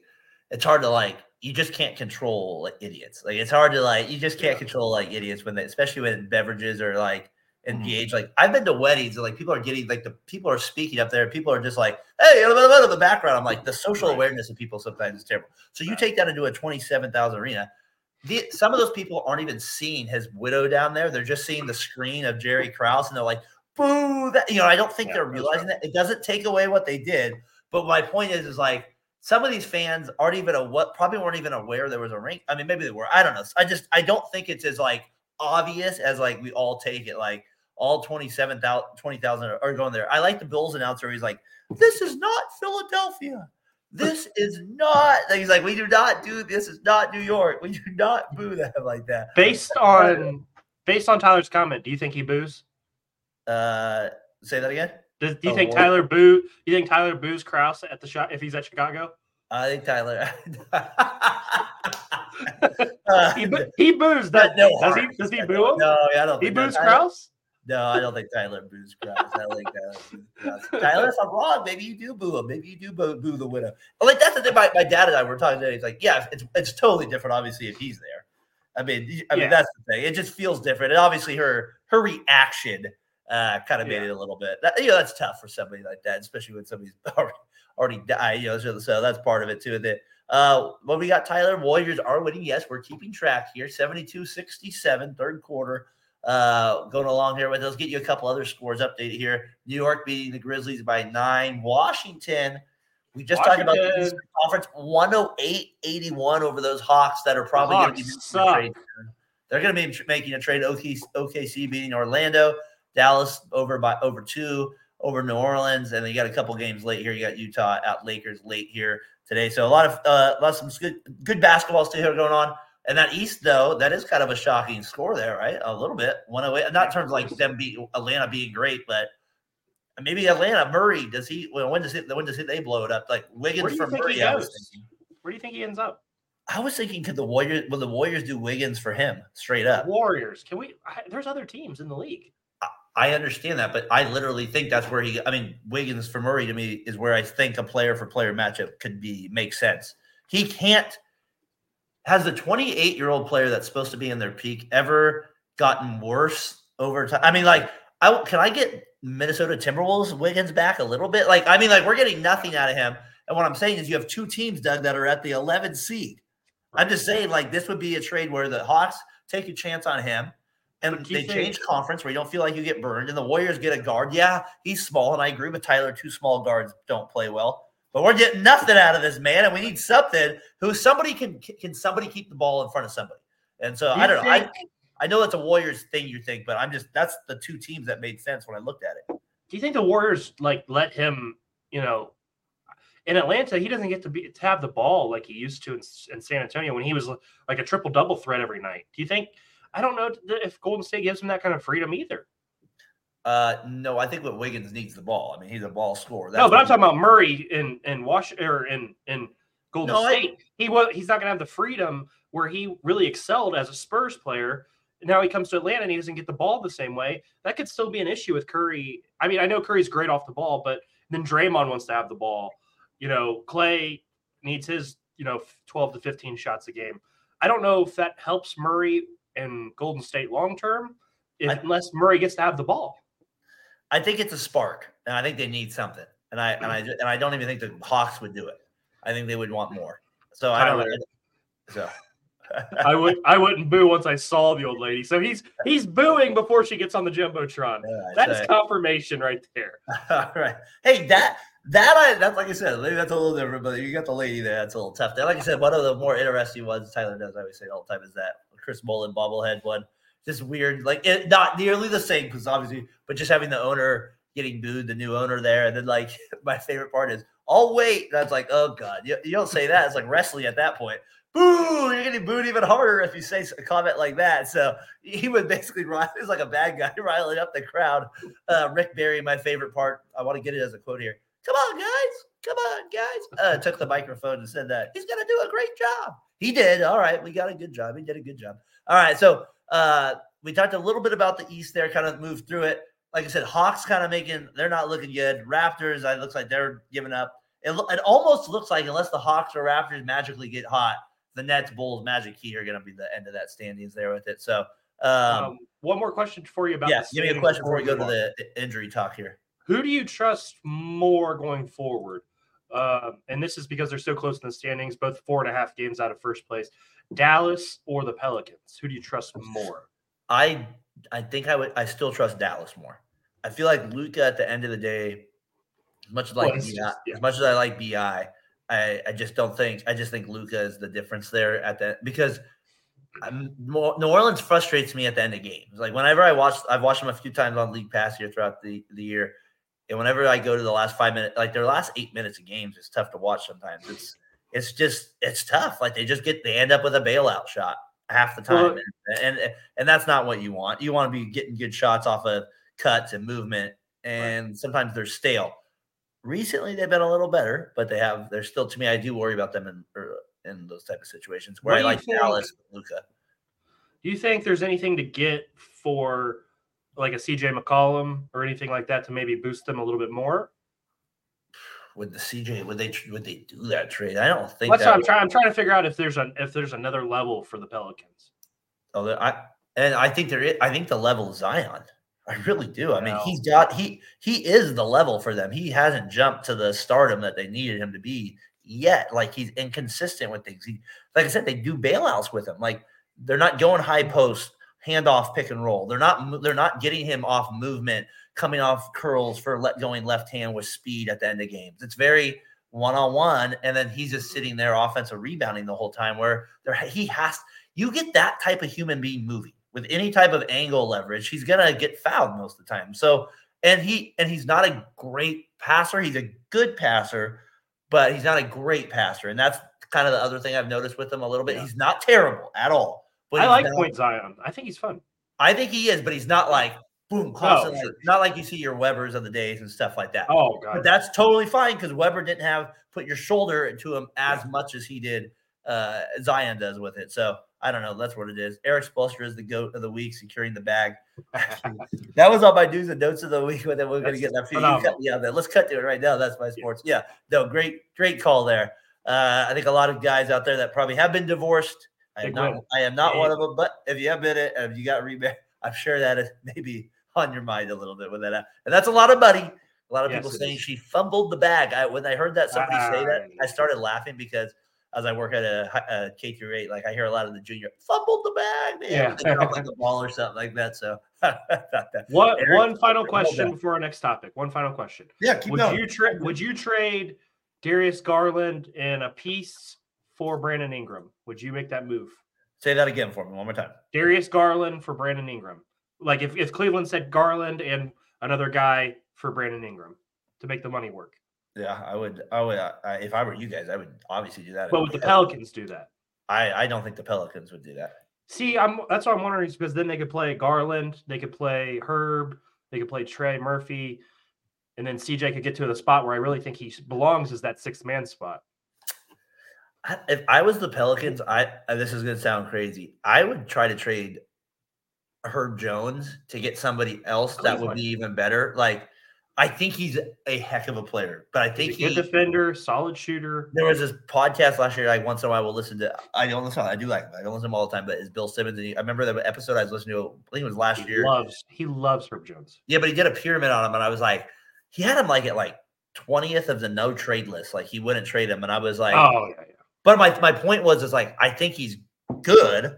it's hard to like you just can't control like idiots like it's hard to like you just can't Yeah. control like idiots when they especially when beverages are like engaged mm-hmm. like i've been to weddings and like people are getting like the people are speaking up there people are just like hey blah, blah, blah, in the background i'm like the social Right. awareness of people sometimes is terrible so you Right. take that into a 27000 arena the, some of those people aren't even seeing his widow down there they're just seeing the screen of jerry krause and they're like boo that you know i don't think Yeah, they're realizing that. It doesn't take away what they did but my point is is like some of these fans aren't even a what probably weren't even aware there was a ring i mean maybe they were i don't know. I just i don't think it's as like obvious as like we all take it like all 27,000 20,000 are- are going there. I like the bills announcer he's like this is not philadelphia. This is not he's like we do not do this is not new york. We do not boo them like that. Based on based on Tyler's comment, do you think he boos? Uh say that again Does, do you Oh, think? Tyler boo? You think Tyler boos Krause at the shot if he's at Chicago? I think Tyler. Uh, [LAUGHS] He, he boos. Does, no does he? Does he boo him? No, I don't. he think boos Krause. No, I don't think Tyler boos Krause. I don't think Tyler. Tyler, if I'm wrong, maybe you do boo him. Maybe you do boo, boo the widow. Like that's the thing. My, my dad and I were talking today. He's like, yeah, it's it's totally different. Obviously, if he's there. I mean, I mean Yeah. that's the thing. It just feels different, and obviously her her reaction uh, kind of made Yeah. it a little bit. That, you know, that's tough for somebody like that, especially when somebody's [LAUGHS] already, already died. You know, so, so that's part of it too. That uh, when we got Tyler, Warriors are winning. Yes, we're keeping track here. 72-67, third quarter. Uh, going along here with us. Get you a couple other scores updated here. New York beating the Grizzlies by nine. Washington. We just talked about the Eastern Conference 108-81 over those Hawks that are probably going to be making a trade. They're going to be making a trade. OKC, OKC beating Orlando, Dallas over by over two over New Orleans, and then you got a couple games late here. You got Utah out Lakers late here today. So a lot of uh, lot of some good good basketball still here going on. And that East though, that is kind of a shocking score there, right? A little bit, one away. Not in terms of like them beat Atlanta being great, but maybe Atlanta Murray does he? When does it? When does it? They blow it up like Wiggins do you for think Murray. I was thinking. Where do you think he ends up? I was thinking, could the Warriors? Will the Warriors do Wiggins for him straight up? Warriors. Can we? I, there's other teams in the league. I understand that, but I literally think that's where he. I mean, Wiggins for Murray to me is where I think a player for player matchup could be make sense. He can't. Has the 28 year old player that's supposed to be in their peak ever gotten worse over time? I mean, like, I can I get Minnesota Timberwolves Wiggins back a little bit? Like, I mean, like we're getting nothing out of him. And what I'm saying is, you have two teams, Doug, that are at the 11 seed. I'm just saying, like, this would be a trade where the Hawks take a chance on him, and But do you they think- change conference where you don't feel like you get burned, and the Warriors get a guard. Yeah, he's small, and I agree with Tyler. Two small guards don't play well, but we're getting nothing out of this man, and we need something who somebody can can somebody keep the ball in front of somebody. And so I don't know. I I know that's a Warriors thing you think, but I'm just that's the two teams that made sense when I looked at it. Do you think the Warriors like let him? You know, in Atlanta, he doesn't get to be to have the ball like he used to in, in San Antonio when he was like a triple double threat every night. Do you think? I don't know if Golden State gives him that kind of freedom either. Uh, no, I think what Wiggins needs the ball. I mean, he's a ball scorer. no, but I'm talking about Murray in in Wash or in in Golden No, I- State. he was he's not gonna have the freedom where he really excelled as a Spurs player. Now he comes to Atlanta and he doesn't get the ball the same way. That could still be an issue with Curry. I mean, I know Curry's great off the ball, but then Draymond wants to have the ball. You know, Clay needs his you know 12 to 15 shots a game. I don't know if that helps Murray and Golden State long term, unless Murray gets to have the ball. I think it's a spark, and I think they need something. And I and I mm. and I don't even think the Hawks would do it. I think they would want more. So I don't know. So [LAUGHS] I would I wouldn't boo once I saw the old lady. So he's he's booing before she gets on the jumbotron. That is confirmation right there. [LAUGHS] all right. Hey, that that I that's like I said, maybe that's a little different, but you got the lady there. That's a little tough. There. Like I said, one of the more interesting ones Tyler does. I always say all the time is that Chris Mullin bobblehead one. Just weird, like it, not nearly the same because obviously, but just having the owner getting booed, the new owner there. And then like [LAUGHS] my favorite part is, I'll wait. And I was like, oh God, you, you don't say that. It's like wrestling at that point. Boo! You're getting booed even harder if you say a comment like that. So he would basically rile. [LAUGHS] He's like a bad guy [LAUGHS] riling up the crowd. Uh, Rick Barry, my favorite part. I want to get it as a quote here. Come on, guys. Come on, guys. Uh, took the microphone and said that he's to do a great job. He did. All right. We got a good job. He did a good job. All right. So uh, we talked a little bit about the East there, kind of moved through it. Like I said, Hawks kind of making, they're not looking good. Raptors, it looks like they're giving up. It, it almost looks like, unless the Hawks or Raptors magically get hot, the Nets, Bulls, Magic Heat are going to be the end of that standings there with it. So, um, um, one more question for you about. Yeah, give me a question before we go to the injury talk here. Who do you trust more going forward? Uh, and this is because they're so close in the standings, both four and a half games out of first place. Dallas or the Pelicans? Who do you trust more? I I think I would. I still trust Dallas more. I feel like Luka at the end of the day, as much as like well, just, yeah. as much as I like Bi, I I just don't think. I just think Luka is the difference there at that because. I'm, New Orleans frustrates me at the end of games. Like whenever I watch, I've watched them a few times on League Pass here throughout the, the year, and whenever I go to the last five minutes, like their last eight minutes of games, it's tough to watch sometimes. It's it's just it's tough. Like they just get they end up with a bailout shot half the time, well, and, and and that's not what you want. You want to be getting good shots off of cuts and movement, and right. sometimes they're stale. Recently, they've been a little better, but they have they're still to me. I do worry about them in er, in those type of situations where I like think, Dallas, Luka. Do you think there's anything to get for like a CJ McCollum or anything like that to maybe boost them a little bit more? Would the CJ would they would they do that trade? I don't think. That's what I'm trying. I'm trying to figure out if there's a if there's another level for the Pelicans. Oh, I and I think there is. I think the level is Zion. I really do. I mean, he's got he he is the level for them. He hasn't jumped to the stardom that they needed him to be yet. Like he's inconsistent with things. He, like I said, they do bailouts with him. Like they're not going high post handoff pick and roll. They're not they're not getting him off movement, coming off curls for let going left hand with speed at the end of games. It's very one on one, and then he's just sitting there offensive rebounding the whole time. Where there he has you get that type of human being moving with any type of angle leverage, he's gonna get fouled most of the time. So and he and he's not a great passer. He's a good passer, but he's not a great passer, and that's kind of the other thing I've noticed with him a little bit. Yeah. He's not terrible at all but I like not, Point Zion. I think he's fun. I think he is, but he's not like boom, constantly. Oh, sure. Not like you see your Webber's of the days and stuff like that. Oh god, but that's totally fine because Weber didn't have put your shoulder into him as yeah. much as he did. Uh, Zion does with it. So I don't know. That's what it is. Erik Spoelstra is the goat of the week, securing the bag. [LAUGHS] that was all my do's and don'ts of the week. But then we're going to get that for you. Cut me out there. Let's cut to it right now. That's my sports. Yeah. No, great, great call there. Uh, I think a lot of guys out there that probably have been divorced I am not. I am not one of them. But if you have been it, if you got remarried, [LAUGHS] I'm sure that is maybe on your mind a little bit with that. And that's a lot of money. A lot of yes, people saying is. she fumbled the bag. I, when I heard that somebody uh, say that, I started laughing because as I work at a, a K through eight, like I hear a lot of the junior fumbled the bag, man. Yeah. drop like the ball or [LAUGHS] something like that. So [LAUGHS] what Eric, one final question before our next topic. One final question. Yeah, would going. you trade would you trade Darius Garland in a piece for Brandon Ingram. Would you make that move? Say that again for me one more time. Darius Garland for Brandon Ingram. Like if, if Cleveland said Garland and another guy for Brandon Ingram to make the money work. Yeah, I would. I would. Uh, if I were you guys, I would obviously do that. But would the Pelicans do that? I I don't think the Pelicans would do that. See, I'm that's what I'm wondering because then they could play Garland, they could play Herb, they could play Trey Murphy, and then CJ could get to the spot where I really think he belongs is that sixth man spot if I was the Pelicans, I uh, this is going to sound crazy. I would try to trade Herb Jones to get somebody else that would be even better. Like I think he's a heck of a player, but I think he's a good he, defender, solid shooter. There was this podcast last year. Like once in a while, we'll listen to. I don't listen. I do like. I don't listen to him all the time, but it's Bill Simmons. And he, I remember the episode I was listening to. I think it was last he year. Loves he loves Herb Jones. Yeah, but he did a pyramid on him, and I was like, he had him like at like twentieth of the no trade list. Like he wouldn't trade him, and I was like, oh yeah, yeah. But my, my point was is like I think he's good,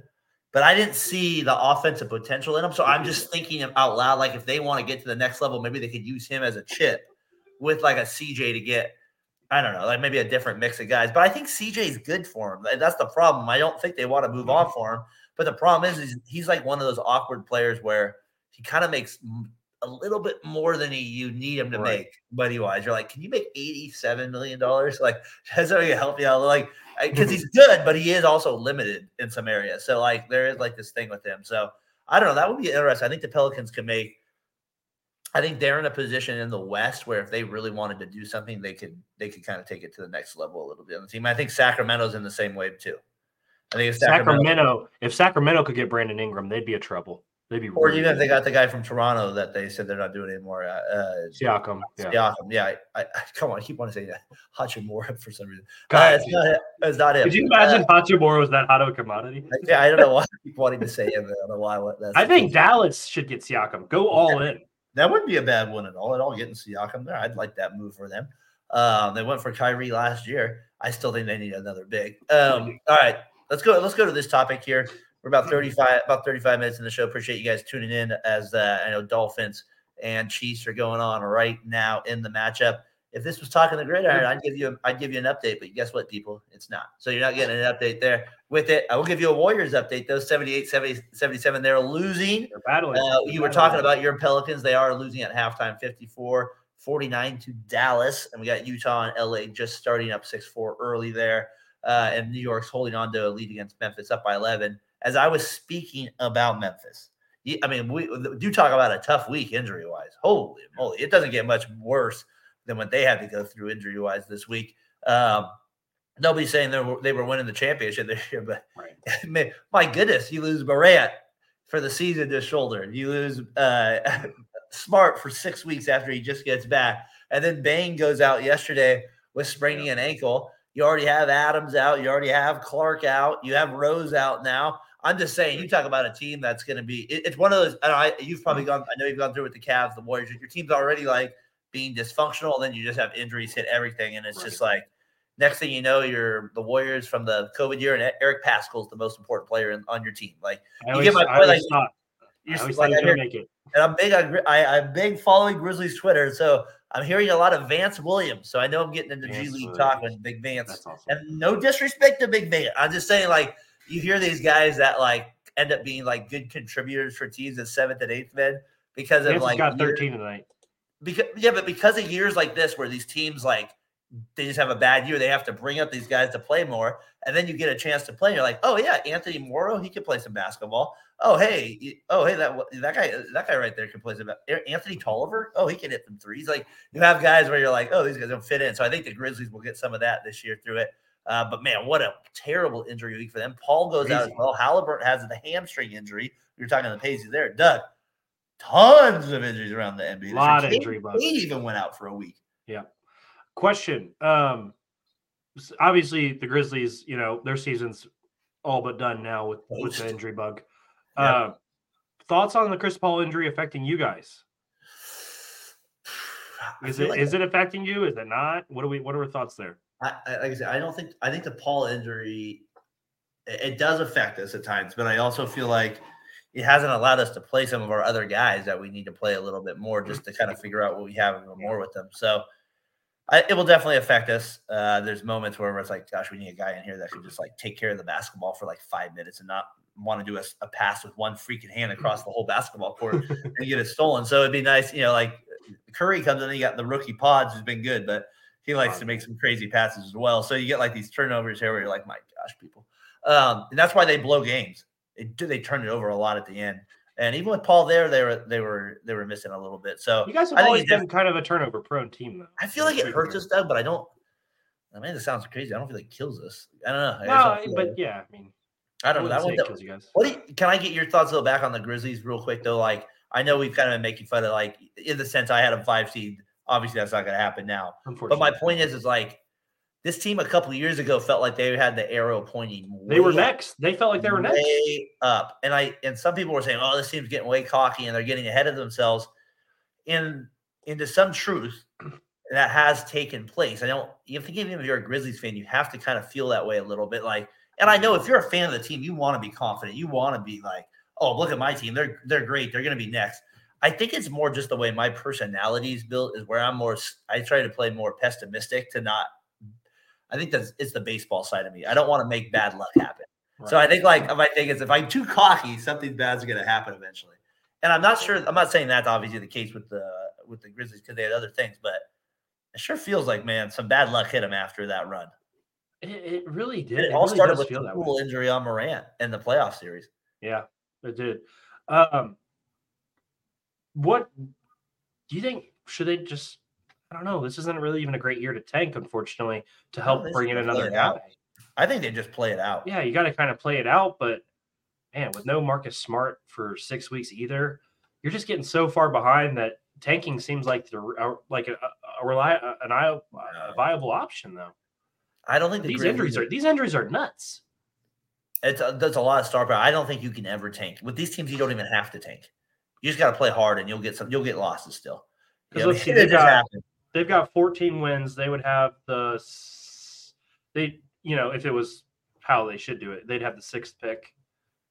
but I didn't see the offensive potential in him. So I'm just thinking out loud, like if they want to get to the next level, maybe they could use him as a chip with like a CJ to get, I don't know, like maybe a different mix of guys. But I think CJ is good for him. That's the problem. I don't think they want to move on for him. But the problem is, is he's like one of those awkward players where he kind of makes a little bit more than he, you need him to Right. make money wise. You're like, can you make eighty-seven million dollars? [LAUGHS] Like, that's how you help you out. Like, because mm-hmm. he's good, but he is also limited in some areas. So like, there is like this thing with him. So I don't know. That would be interesting. I think the Pelicans can make. I think they're in a position in the West where if they really wanted to do something, they could they could kind of take it to the next level a little bit on the team. I think Sacramento's in the same wave too. I think if Sacramento, Sacramento, if Sacramento could get Brandon Ingram, they'd be a trouble. They'd be or really even if they got the guy from Toronto that they said they're not doing anymore. Uh, uh, Siakam. Yeah. Siakam. Yeah, I, I, [LAUGHS] come on, I keep wanting to say that [LAUGHS] Hachimura for some reason. Uh, God, it's, not, it's not him. Could you imagine Hachimura was that hot of a commodity? Uh, [LAUGHS] yeah, I don't know why I keep wanting to say him. I don't know why. That's I think. Dallas should get Siakam. Go all in. that wouldn't be a bad one at all. At all, getting Siakam there, I'd like that move for them. Um, they went for Kyrie last year. I still think they need another big. Um, all right, let's go. Let's go to this topic here. We're about thirty-five, about thirty-five minutes in the show. Appreciate you guys tuning in. As uh, I know, Dolphins and Chiefs are going on right now in the matchup. If this was talking the gridiron, I'd give you, a, I'd give you an update. But guess what, people? It's not. So you're not getting an update there. With it, I will give you a Warriors update. Those 78, 70, 77, they're losing. They're battling. Uh, you were talking about your Pelicans. They are losing at halftime 54 49 to Dallas. And we got Utah and LA just starting up 6 4 early there. Uh, and New York's holding on to a lead against Memphis up by 11. As I was speaking about Memphis, I mean, we do talk about a tough week injury wise. Holy moly. It doesn't get much worse than what they had to go through injury wise this week. Um, nobody's saying they were, they were winning the championship [LAUGHS] this year, but Right. [LAUGHS] Man, my goodness, you lose Morant for the season to shoulder. You lose uh, [LAUGHS] Smart for six weeks after he just gets back. And then Bain goes out yesterday with spraining an ankle. You already have Adams out. You already have Clark out. You have Rose out now. I'm just saying, you talk about a team that's going to be. It, it's one of those. And I, you've probably gone. I know you've gone through with the Cavs, the Warriors. Your team's already like being dysfunctional, and then you just have injuries hit everything, and it's just like next thing you know, you're the Warriors from the COVID year, and Eric Paschall's the most important player in, on your team. Like I you get my point, like, thought, you're I like, I hear, make it. And I'm big Gri- I, I'm big following Grizzlies Twitter, so I'm hearing a lot of Vance Williams. So I know I'm getting into G Vance League talk with Big Vance. That's awesome. And no disrespect to Big Van. I'm just saying, like, you hear these guys that like end up being like good contributors for teams as seventh and eighth men because of Vance has like got year- 13 tonight. because yeah, but because of years like this where these teams like they just have a bad year, they have to bring up these guys to play more, and then you get a chance to play. And you're like, oh yeah, Anthony Morrow, he can play some basketball. Oh hey, oh hey, that that guy, that guy right there can play some. Anthony Tolliver, oh he can hit some threes. Like you have guys where you're like, oh these guys don't fit in. So I think the Grizzlies will get some of that this year through it. Uh, but man, what a terrible injury week for them. Paul goes out as well. Halliburton has the hamstring injury. We were talking to the Pacers there. Doug, tons of injuries around the NBA. A. Lot of injury bugs. Even went out for a week. Yeah. Question. Um, obviously the Grizzlies, you know, their season's all but done now with, with the injury bug. Yeah. Uh, thoughts on the Chris Paul injury affecting you guys? [SIGHS] Is it like- is it affecting you? Is it not? What are we what are our thoughts there? I, I, like I said, I don't think I think the Paul injury it, it does affect us at times, but I also feel like it hasn't allowed us to play some of our other guys that we need to play a little bit more just to kind of figure out what we have a little more with them. So I, it will definitely affect us. Uh, there's moments where it's like, gosh, we need a guy in here that can just like take care of the basketball for like five minutes and not want to do a, a pass with one freaking hand across the whole basketball court and get it stolen. So it'd be nice, you know, like Curry comes in, you got the rookie Podz who's been good, but he likes to make some crazy passes as well. So you get like these turnovers here where you're like, my gosh, people. Um, and that's why they blow games. They do they turn it over a lot at the end. And even with Paul there, they were they were they were missing a little bit. So You guys have I think always been kind of a turnover prone team though. I feel like it hurts us, Doug, but I don't. I mean, this sounds crazy. I don't feel like it kills us. I don't know. I No, don't but like- yeah, I mean, I don't know. I want it kills you guys. what do you, can I get your thoughts though back on the Grizzlies real quick though? Like I know we've kind of been making fun of like in the sense I had a five seed. Obviously, that's not going to happen now. But my point is, is like this team a couple of years ago felt like they had the arrow pointing. they were next. They felt like they were next. up. And I and some people were saying, "Oh, this team's getting way cocky and they're getting ahead of themselves." And into some truth [CLEARS THROAT] that has taken place. I don't. You have to give if you're a Grizzlies fan, you have to kind of feel that way a little bit. Like, and I know if you're a fan of the team, you want to be confident. You want to be like, "Oh, look at my team. They're they're great. They're going to be next." I think it's more just the way my personality is built is where I'm more. I try to play more pessimistic to not. I think that's it's the baseball side of me. I don't want to make bad luck happen. So I think like my thing is if I'm too cocky, something bad's going to happen eventually. And I'm not sure. I'm not saying that's obviously the case with the with the Grizzlies because they had other things, but it sure feels like man, some bad luck hit him after that run. It, it really did. And it, It all really started with the cool injury on Morant in the playoff series. Yeah, it did. Um, what do you think? Should they just? I don't know. This isn't really even a great year to tank, unfortunately, to help they bring in another it out. guy. I think they just play it out. Yeah, you got to kind of play it out, but man, with no Marcus Smart for six weeks either, you're just getting so far behind that tanking seems like the uh, like a, a, a, an, a, a viable option though. I don't think the These injuries are these injuries are nuts. It's a, that's a lot of star power. I don't think you can ever tank with these teams. You don't even have to tank. You just got to play hard, and you'll get some. You'll get losses still. 'Cause You know, let's see, [LAUGHS] it they've just got- happens. They've got 14 wins. They would have the they you know if it was how they should do it, they'd have the sixth pick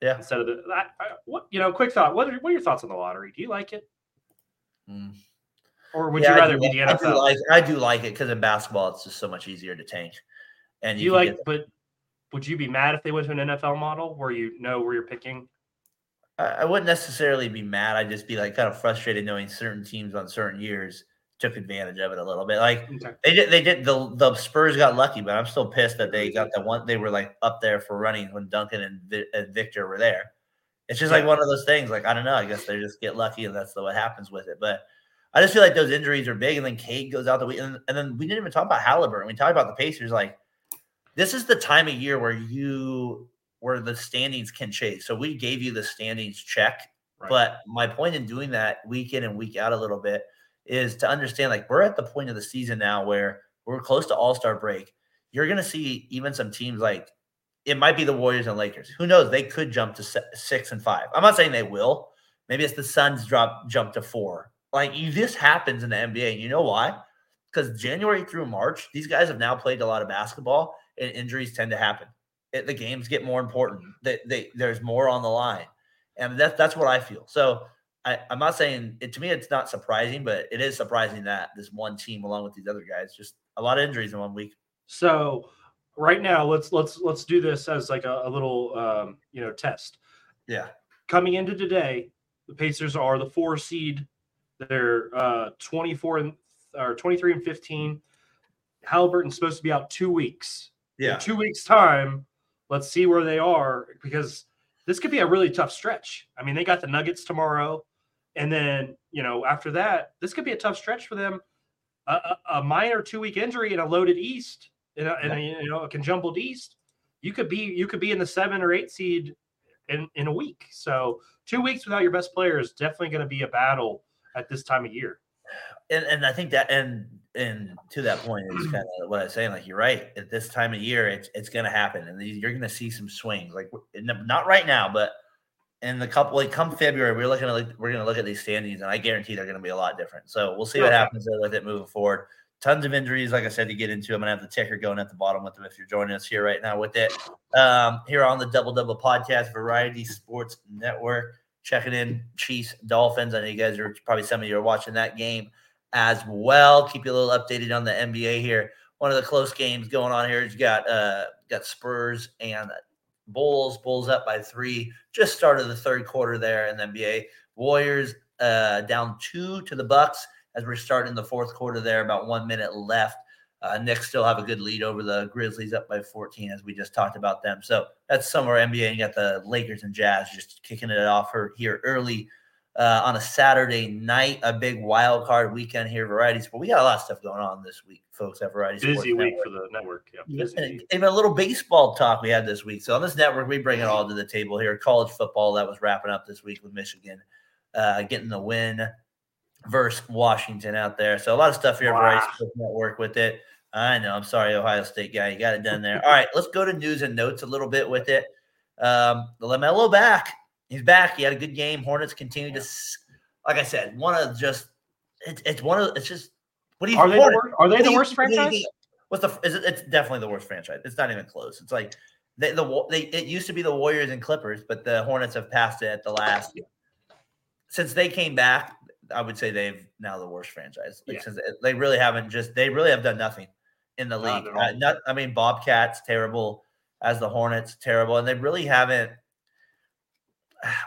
Yeah. instead of the I, I, what you know. Quick thought: what are, what are your thoughts on the lottery? Do you like it, Mm. or would Yeah, you rather be like- the I do NFL? like I do like it because in basketball it's just so much easier to tank. And Do you like, but would you be mad if they went to an NFL model where you know where you're picking? I, I wouldn't necessarily be mad. I'd just be like kind of frustrated knowing certain teams on certain years took advantage of it a little bit. Like Okay. they did, they did. The the Spurs got lucky, but I'm still pissed that they got that one. They were like up there for running when Duncan and, and Victor were there. It's just like one of those things. Like I don't know. I guess they just get lucky, and that's the, what happens with it. But I just feel like those injuries are big, and then Cade goes out the week, and, and then we didn't even talk about Halliburton. We talked about the Pacers. Like this is the time of year where you where the standings can change. So we gave you the standings check, Right. but my point in doing that week in and week out a little bit is to understand like we're at the point of the season now where we're close to All Star break. You're going to see even some teams like it might be the Warriors and Lakers. Who knows? They could jump to six and five. I'm not saying they will. Maybe it's the Suns drop jump to four. Like you, this happens in the NBA. And you know why? Because January through March, these guys have now played a lot of basketball, and injuries tend to happen. It, the games get more important. They, they, there's more on the line, and that's that's what I feel. So I, I'm not saying it to me. It's not surprising, but it is surprising that this one team, along with these other guys, just a lot of injuries in one week. So right now, let's let's let's do this as like a, a little um, you know test. Yeah, Coming into today, the Pacers are the four seed. They're uh, 24 and or 23 and 15. Halliburton's supposed to be out two weeks. In two weeks' time, let's see where they are because this could be a really tough stretch. I mean, they got the Nuggets tomorrow, and then you know after that, this could be a tough stretch for them. A, a, a minor two-week injury in a loaded East, in a, you know a conjumbled East, you could be you could be in the seven or eight seed in in a week. So two weeks without your best player is definitely going to be a battle at this time of year. and and I think that and and to that point is kind of what I was saying. Like you're right. At this time of year, it's it's going to happen, and you're going to see some swings. Like not right now, but in the couple like come February, we're looking at like, we're going to look at these standings, and I guarantee they're going to be a lot different. So we'll see what happens with it moving forward. Tons of injuries, like I said, to get into. I'm to have the ticker going at the bottom with them if you're joining us here right now with it. Um, here on the Double Double Podcast, Variety Sports Network, checking in Chiefs Dolphins. I know you guys are probably some of you are watching that game as well. Keep you a little updated on the NBA here. One of the close games going on here is you got uh got Spurs and Bulls. Bulls up by three. Just started the third quarter there in the NBA. Warriors uh down two to the Bucks as we're starting the fourth quarter there. About one minute left. Uh, Knicks still have a good lead over the Grizzlies up by 14 as we just talked about them. So that's some of our NBA. And you got the Lakers and Jazz just kicking it off here early uh, on a Saturday night, a big wild card weekend here, varieties. But we got a lot of stuff going on this week, folks. At varieties, Variety Sports Busy week Network. for the network. Yeah, and even a little baseball talk we had this week. So on this network, we bring it all to the table here. College football that was wrapping up this week with Michigan, uh, getting the win versus Washington out there. So a lot of stuff here, at Variety Sports Network with it. I know. I'm sorry, Ohio State guy. You got it done there. All right, let's go to news and notes a little bit with it. Um, the Lamelo back. He's back. He had a good game. Hornets continue to, like I said, one of just. It's it's one of it's just. What do you? Are they the Hornets- worst? Are they the worst what do you franchise? What's the? Is it? It's definitely the worst franchise. It's not even close. It's like they, the they. It used to be the Warriors and Clippers, but the Hornets have passed it at the last. Since they came back, I would say they've now the worst franchise. Like, Yeah. since they really haven't just. They really have done nothing in the league. Uh, not. I mean, Bobcats terrible as the Hornets terrible, and they really haven't.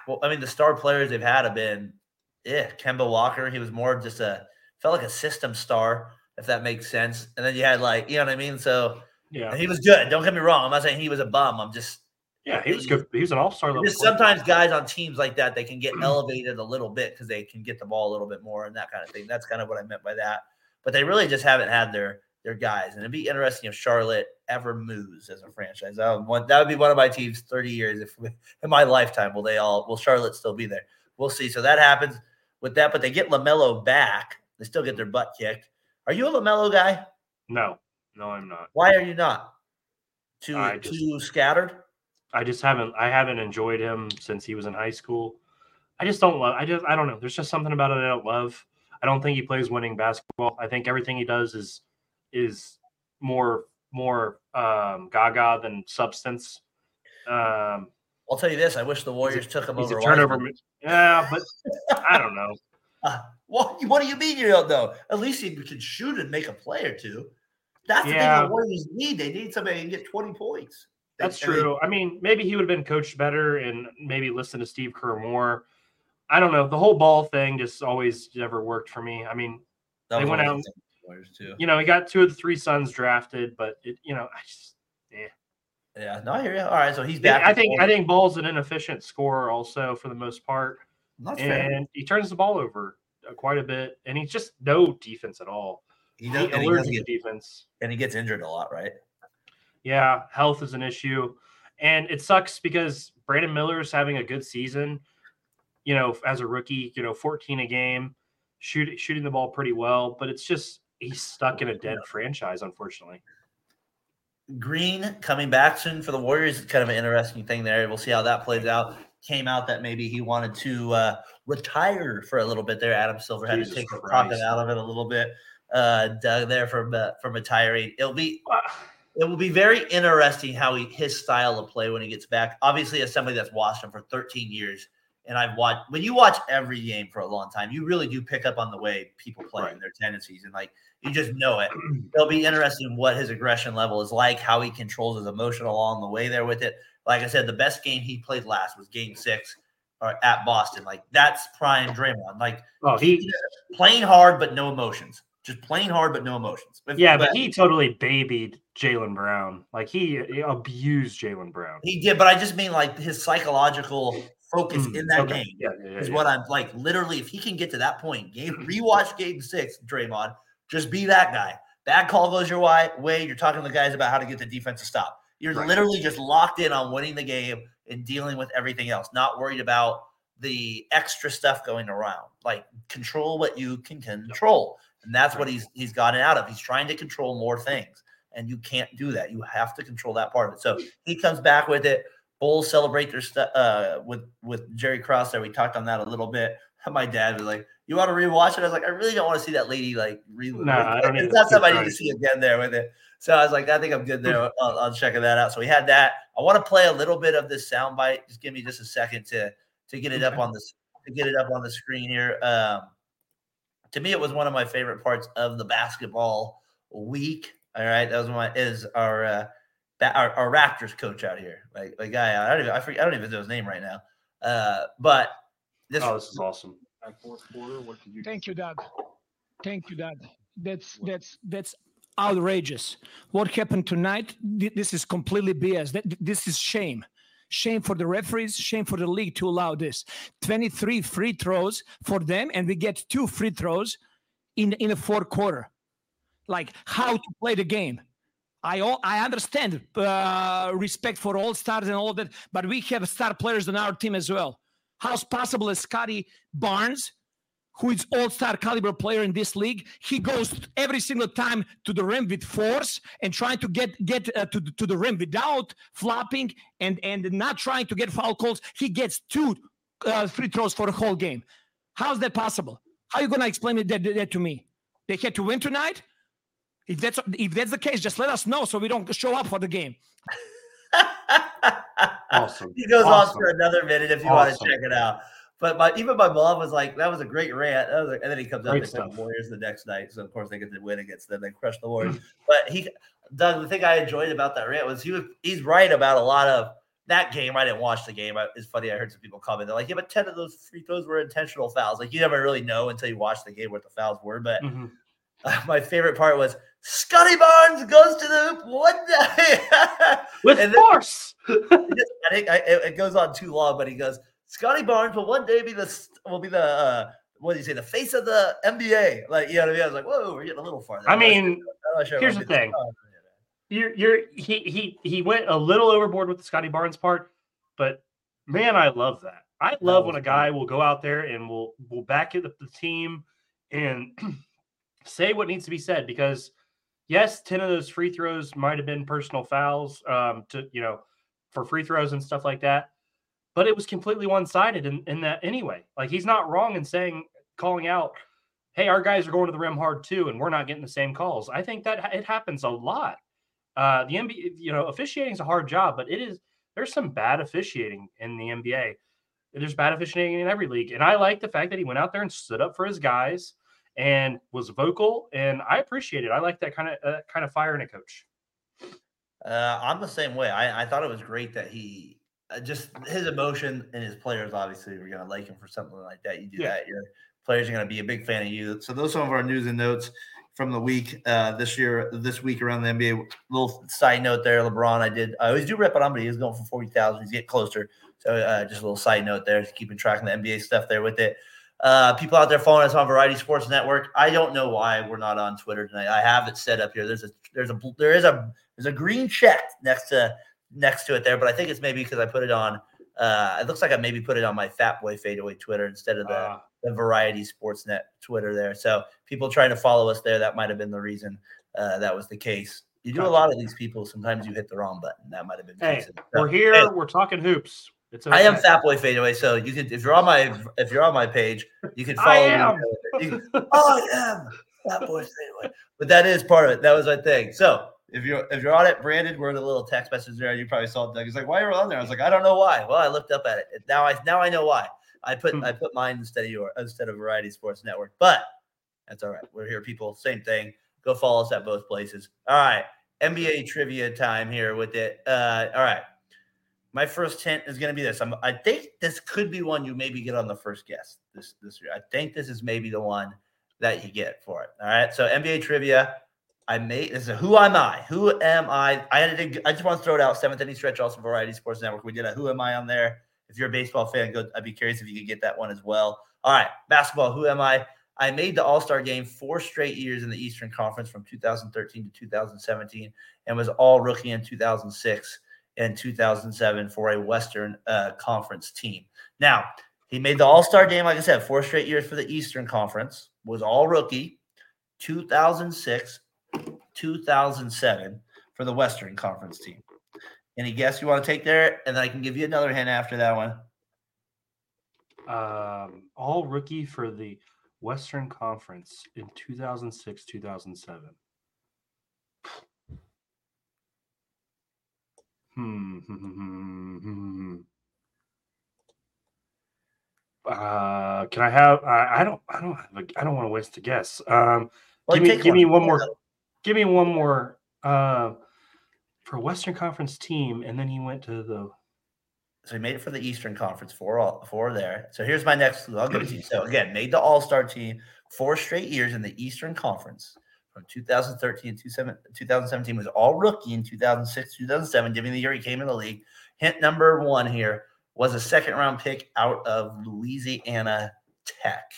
Well, I mean, the star players they've had have been, yeah, Kemba Walker. He was more of just a felt like a system star, if that makes sense. And then you had like, you know what I mean? So Yeah, he was good. Don't get me wrong. I'm not saying he was a bum. I'm just yeah, he was good. He was an all star level. sometimes guys on teams like that they can get elevated a little bit because they can get the ball a little bit more and that kind of thing. That's kind of what I meant by that. But they really just haven't had their their guys, and it'd be interesting if Charlotte ever moves as a franchise. That would, one, that would be one of my teams 30 years if in my lifetime will they all will Charlotte still be there? We'll see. So that happens with that, but they get Lamelo back. They still get their butt kicked. Are you a Lamelo guy? No, no, I'm not. Why are you not? Too I just- too scattered. I just haven't. I haven't enjoyed him since he was in high school. I just don't love. I just. I don't know. There's just something about it I don't love. I don't think he plays winning basketball. I think everything he does is is more more um, gaga than substance. Um, I'll tell you this. I wish the Warriors took him he's over. a turnover. Wiseman. Yeah, but I don't know. [LAUGHS] Uh, what, what do you mean you don't know? At least he can shoot and make a play or two. That's the thing the Warriors need. They need somebody can get 20 points. They- That's true. I mean, maybe he would have been coached better and maybe listen to Steve Kerr more. I don't know. The whole ball thing just always never worked for me. I mean, they went out- things with the Warriors too. you know, he got two of the three sons drafted, but it, you know, I just, Yeah, Yeah, no, I hear you. All right, so he's back. I think I think Ball's an inefficient scorer also for the most part, that's fair. and he turns the ball over uh, quite a bit, and he's just no defense at all. He He does, and, he doesn't get, defense. and he gets injured a lot, right? Yeah, health is an issue, and it sucks because Brandon Miller is having a good season. You know, as a rookie, you know, 14 a game, shoot, shooting the ball pretty well, but it's just he's stuck in a dead franchise, unfortunately. Green coming back soon for the Warriors is kind of an interesting thing there. We'll see how that plays out. Came out that maybe he wanted to uh, retire for a little bit there. Adam Silver had Jesus to take the Christ. pocket out of it a little bit. Uh, Doug there from uh, from retiring. It'll be it will be very interesting how he his style of play when he gets back. Obviously, as somebody that's watched him for 13 years, and I've watched when you watch every game for a long time, you really do pick up on the way people play Right. and their tendencies, and like you just know it. [CLEARS THROAT] It'll be interesting what his aggression level is like, how he controls his emotion along the way there with it. Like I said, the best game he played last was Game Six or at Boston. Like that's prime Draymond. Like Oh, he playing hard but no emotions. Just playing hard but no emotions. If- yeah, but he totally babied Jaylen Brown. Like he, he abused Jaylen Brown. He did, but I just mean like his psychological focus Mm, in that okay. game Yeah, yeah, yeah, is what I'm like. Literally, if he can get to that point, game rewatch game six, Draymond, just be that guy. Bad call goes your way. Way you're talking to the guys about how to get the defense to stop. You're Right. literally just locked in on winning the game and dealing with everything else. Not worried about the extra stuff going around. Like control what you can control, and that's what he's he's gotten out of. He's trying to control more things, and you can't do that. You have to control that part of it. So he comes back with it. Bulls celebrate their stuff uh, with with Jerry Krause. There, we talked on that a little bit. [LAUGHS] My dad was like, "You want to rewatch it?" I was like, "I really don't want to see that lady like relive." No, I don't it's need not to something I need to see again there with it. So I was like, "I think I'm good there. I'll, I'll checking that out." So we had that. I want to play a little bit of this soundbite. Just give me just a second to to get it up on this to get it up on the screen here. Um, to me, it was one of my favorite parts of the basketball week. All right, that was my is our uh, ba- our, our Raptors coach out here, like a guy. I don't even I, forget, I don't even know his name right now. Uh, but this Oh, this is awesome. Quarter, you Thank you, Dad. Thank you, Dad. That's that's that's outrageous. What happened tonight? This is completely BS. That, this is shame. Shame for the referees, shame for the league to allow this. 23 free throws for them, and we get two free throws in in the fourth quarter. Like how to play the game. I all, I understand uh, respect for all stars and all that, but we have star players on our team as well. How's possible as Scottie Barnes, who is all-star caliber player in this league, he goes every single time to the rim with force and trying to get get uh, to, to the rim without flopping and and not trying to get foul calls. He gets two uh, free throws for the whole game. How's that possible? How are you gonna explain it that, that to me? They had to win tonight. If that's if that's the case, just let us know so we don't show up for the game. [LAUGHS] Awesome. he goes on for another minute if you want to check it out. But my even my mom was like, "That was a great rant," That was a- and then he comes out Great and they play the Warriors the next night. So of course they get to win against them. They crush the. Warriors. [LAUGHS] but he, Doug, the thing I enjoyed about that rant was he was he's right about a lot of that game, I didn't watch the game. I, it's funny. I heard some people comment. They're like, "Yeah, but ten of those free throws were intentional fouls." Like you never really know until you watch the game what the fouls were. But Mhm. uh, [LAUGHS] my favorite part was Scottie Barnes goes to the hoop one day. [LAUGHS] with And then- force. [LAUGHS] I think I, it, goes on too long, but he goes, Scottie Barnes will one day be the will be the uh, what do you say the face of the NBA? Like you know what I mean? I was like, whoa, we're getting a little farther. I I'm not sure- mean, sure here's the thing. You're you're he he he went a little overboard with the Scottie Barnes part, but man, I love that. I love when a guy will go out there and will will back it up the team and [CLEARS THROAT] say what needs to be said because yes, 10 of those free throws might have been personal fouls um to you know for free throws and stuff like that. But it was completely one-sided in, in that anyway. Like he's not wrong in saying calling out, hey, our guys are going to the rim hard too, and we're not getting the same calls. I think that it happens a lot. Uh, the NBA, you know, officiating is a hard job, but it is there's some bad officiating in the NBA. There's bad officiating in every league, and I like the fact that he went out there and stood up for his guys and was vocal, and I appreciate it. I like that kind of uh, kind of fire in a coach. Uh, I'm the same way. I, I thought it was great that he uh, just his emotion and his players obviously were going to like him for something like that. You do Yeah. that, your players are going to be a big fan of you. So those are some of our news and notes from the week uh, this year, this week around the NBA. Little side note there, LeBron. I did. I always do rip it on him, but he's going for forty thousand. He's getting closer. So uh, just a little side note there, keeping track of the NBA stuff there with it. Uh, people out there following us on Variety Sports Network. I don't know why we're not on Twitter tonight. I have it set up here. There's a there's a there is a there's a green check next to next to it there, but I think it's maybe because I put it on. Uh, it looks like I maybe put it on my Fat Boy Fadeaway Twitter instead of the, Uh, the Variety Sportsnet Twitter there. So people trying to follow us there, that might have been the reason uh, that was the case. You do a lot of these people. Sometimes you hit the wrong button. That might have been. the hey. So, we're here. hey. We're talking hoops. It's I am okay. Fat Boy Fadeaway, so you could if you're on my if you're on my page, you can [LAUGHS] follow. I me am. You can- I am Fat Boy Fadeaway, but that is part of it. That was my thing. So if you're if you're on it, Brandon, we're in the little text message there. You probably saw it. Doug. He's like, "Why are you on there?" I was like, "I don't know why." Well, I looked up at it. Now I now I know why. I put Hmm. I put mine instead of your instead of Variety Sports Network, but that's all right. We're here, people. Same thing. Go follow us at both places. All right. NBA trivia time here with it. Uh, all right. My first hint is going to be this. I'm, I think this could be one you maybe get on the first guess this this year. I think this is maybe the one that you get for it. All right. So NBA trivia. I made this is who am I? Who am I? I had to. I just want to throw it out. Seventh inning stretch, also Variety Sports Network. We did a who am I on there. If you're a baseball fan, go. I'd be curious if you could get that one as well. All right, basketball. Who am I? I made the All Star game four straight years in the Eastern Conference from 2013 to 2017, and was All Rookie in 2006 and 2007 for a Western uh, Conference team. Now he made the All Star game, like I said, four straight years for the Eastern Conference. Was All Rookie, 2006, 2007 for the Western Conference team. Any guess you want to take there? And then I can give you another hint after that one. um, all rookie for the Western Conference in 2006 2007. Hmm. hmm, hmm, hmm. Uh, can I have? I, I don't. I don't. Have a, I don't want to waste a guess. Um, give me. Give me one Yeah. more. Give me one more. Uh, for Western Conference team, and then he went to the. So he made it for the Eastern Conference, four all four there. So here's my next clue. I'll give it to you. So again, made the All Star team four straight years in the Eastern Conference from 2013 to 2017 was all rookie in 2006 2007, given the year he came in the league. Hint number one here was a second round pick out of Louisiana Tech.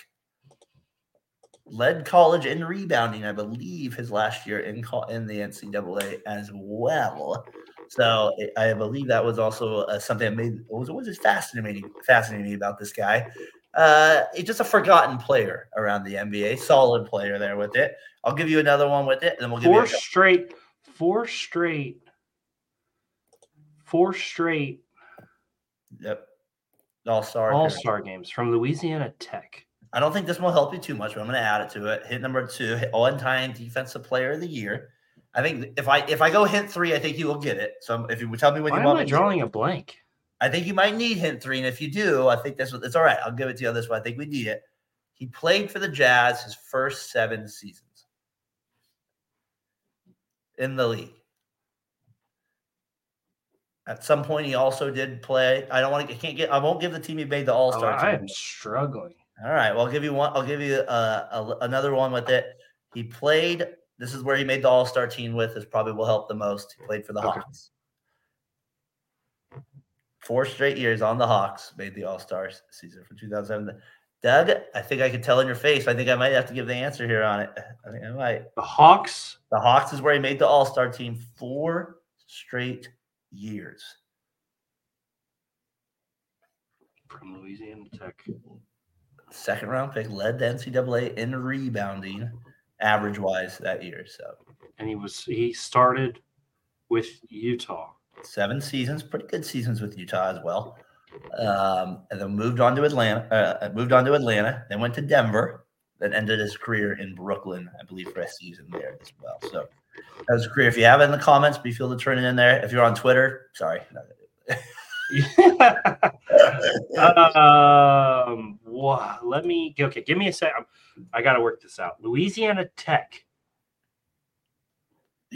Led college in rebounding, I believe, his last year in in the NCAA as well. So I believe that was also uh, something that made was was fascinating fascinating me about this guy. Uh, he's just a forgotten player around the NBA. Solid player there with it. I'll give you another one with it, and then we'll give four you. A, straight, four straight, four straight yep. All star. All Star games from Louisiana Tech. I don't think this will help you too much, but I'm going to add it to it. Hit number two, on time defensive player of the year. I think if I if I go hint three, I think you will get it. So if you would tell me when Why you am want I me to- drawing a blank? I think you might need hint three, and if you do, I think this it's all right. I'll give it to you on this one. I think we need it. He played for the Jazz his first seven seasons in the league. At some point, he also did play. I don't want to. I can't get. I won't give the team he made the All Oh, Star. I am struggling. All right. Well, I'll give you one. I'll give you uh, a, another one with it. He played. This is where he made the All Star team with. This probably will help the most. He played for the Okay. Hawks. Four straight years on the Hawks made the All Stars season from 2007. Doug, I think I could tell in your face. I think I might have to give the answer here on it. I think I might. The Hawks. The Hawks is where he made the All Star team four straight years. From Louisiana Tech. Second round pick, led the NCAA in rebounding, average wise that year. So And he was he started with Utah. Seven seasons, pretty good seasons with Utah as well. Um, and then moved on to Atlanta. Uh, moved on to Atlanta. Then went to Denver. Then ended his career in Brooklyn, I believe, for a season there as well. So that was a career. If you have it in the comments, be feel to turn it in there. If you're on Twitter, sorry. [LAUGHS] um, wow, let me okay. Give me a sec. I got to work this out. Louisiana Tech.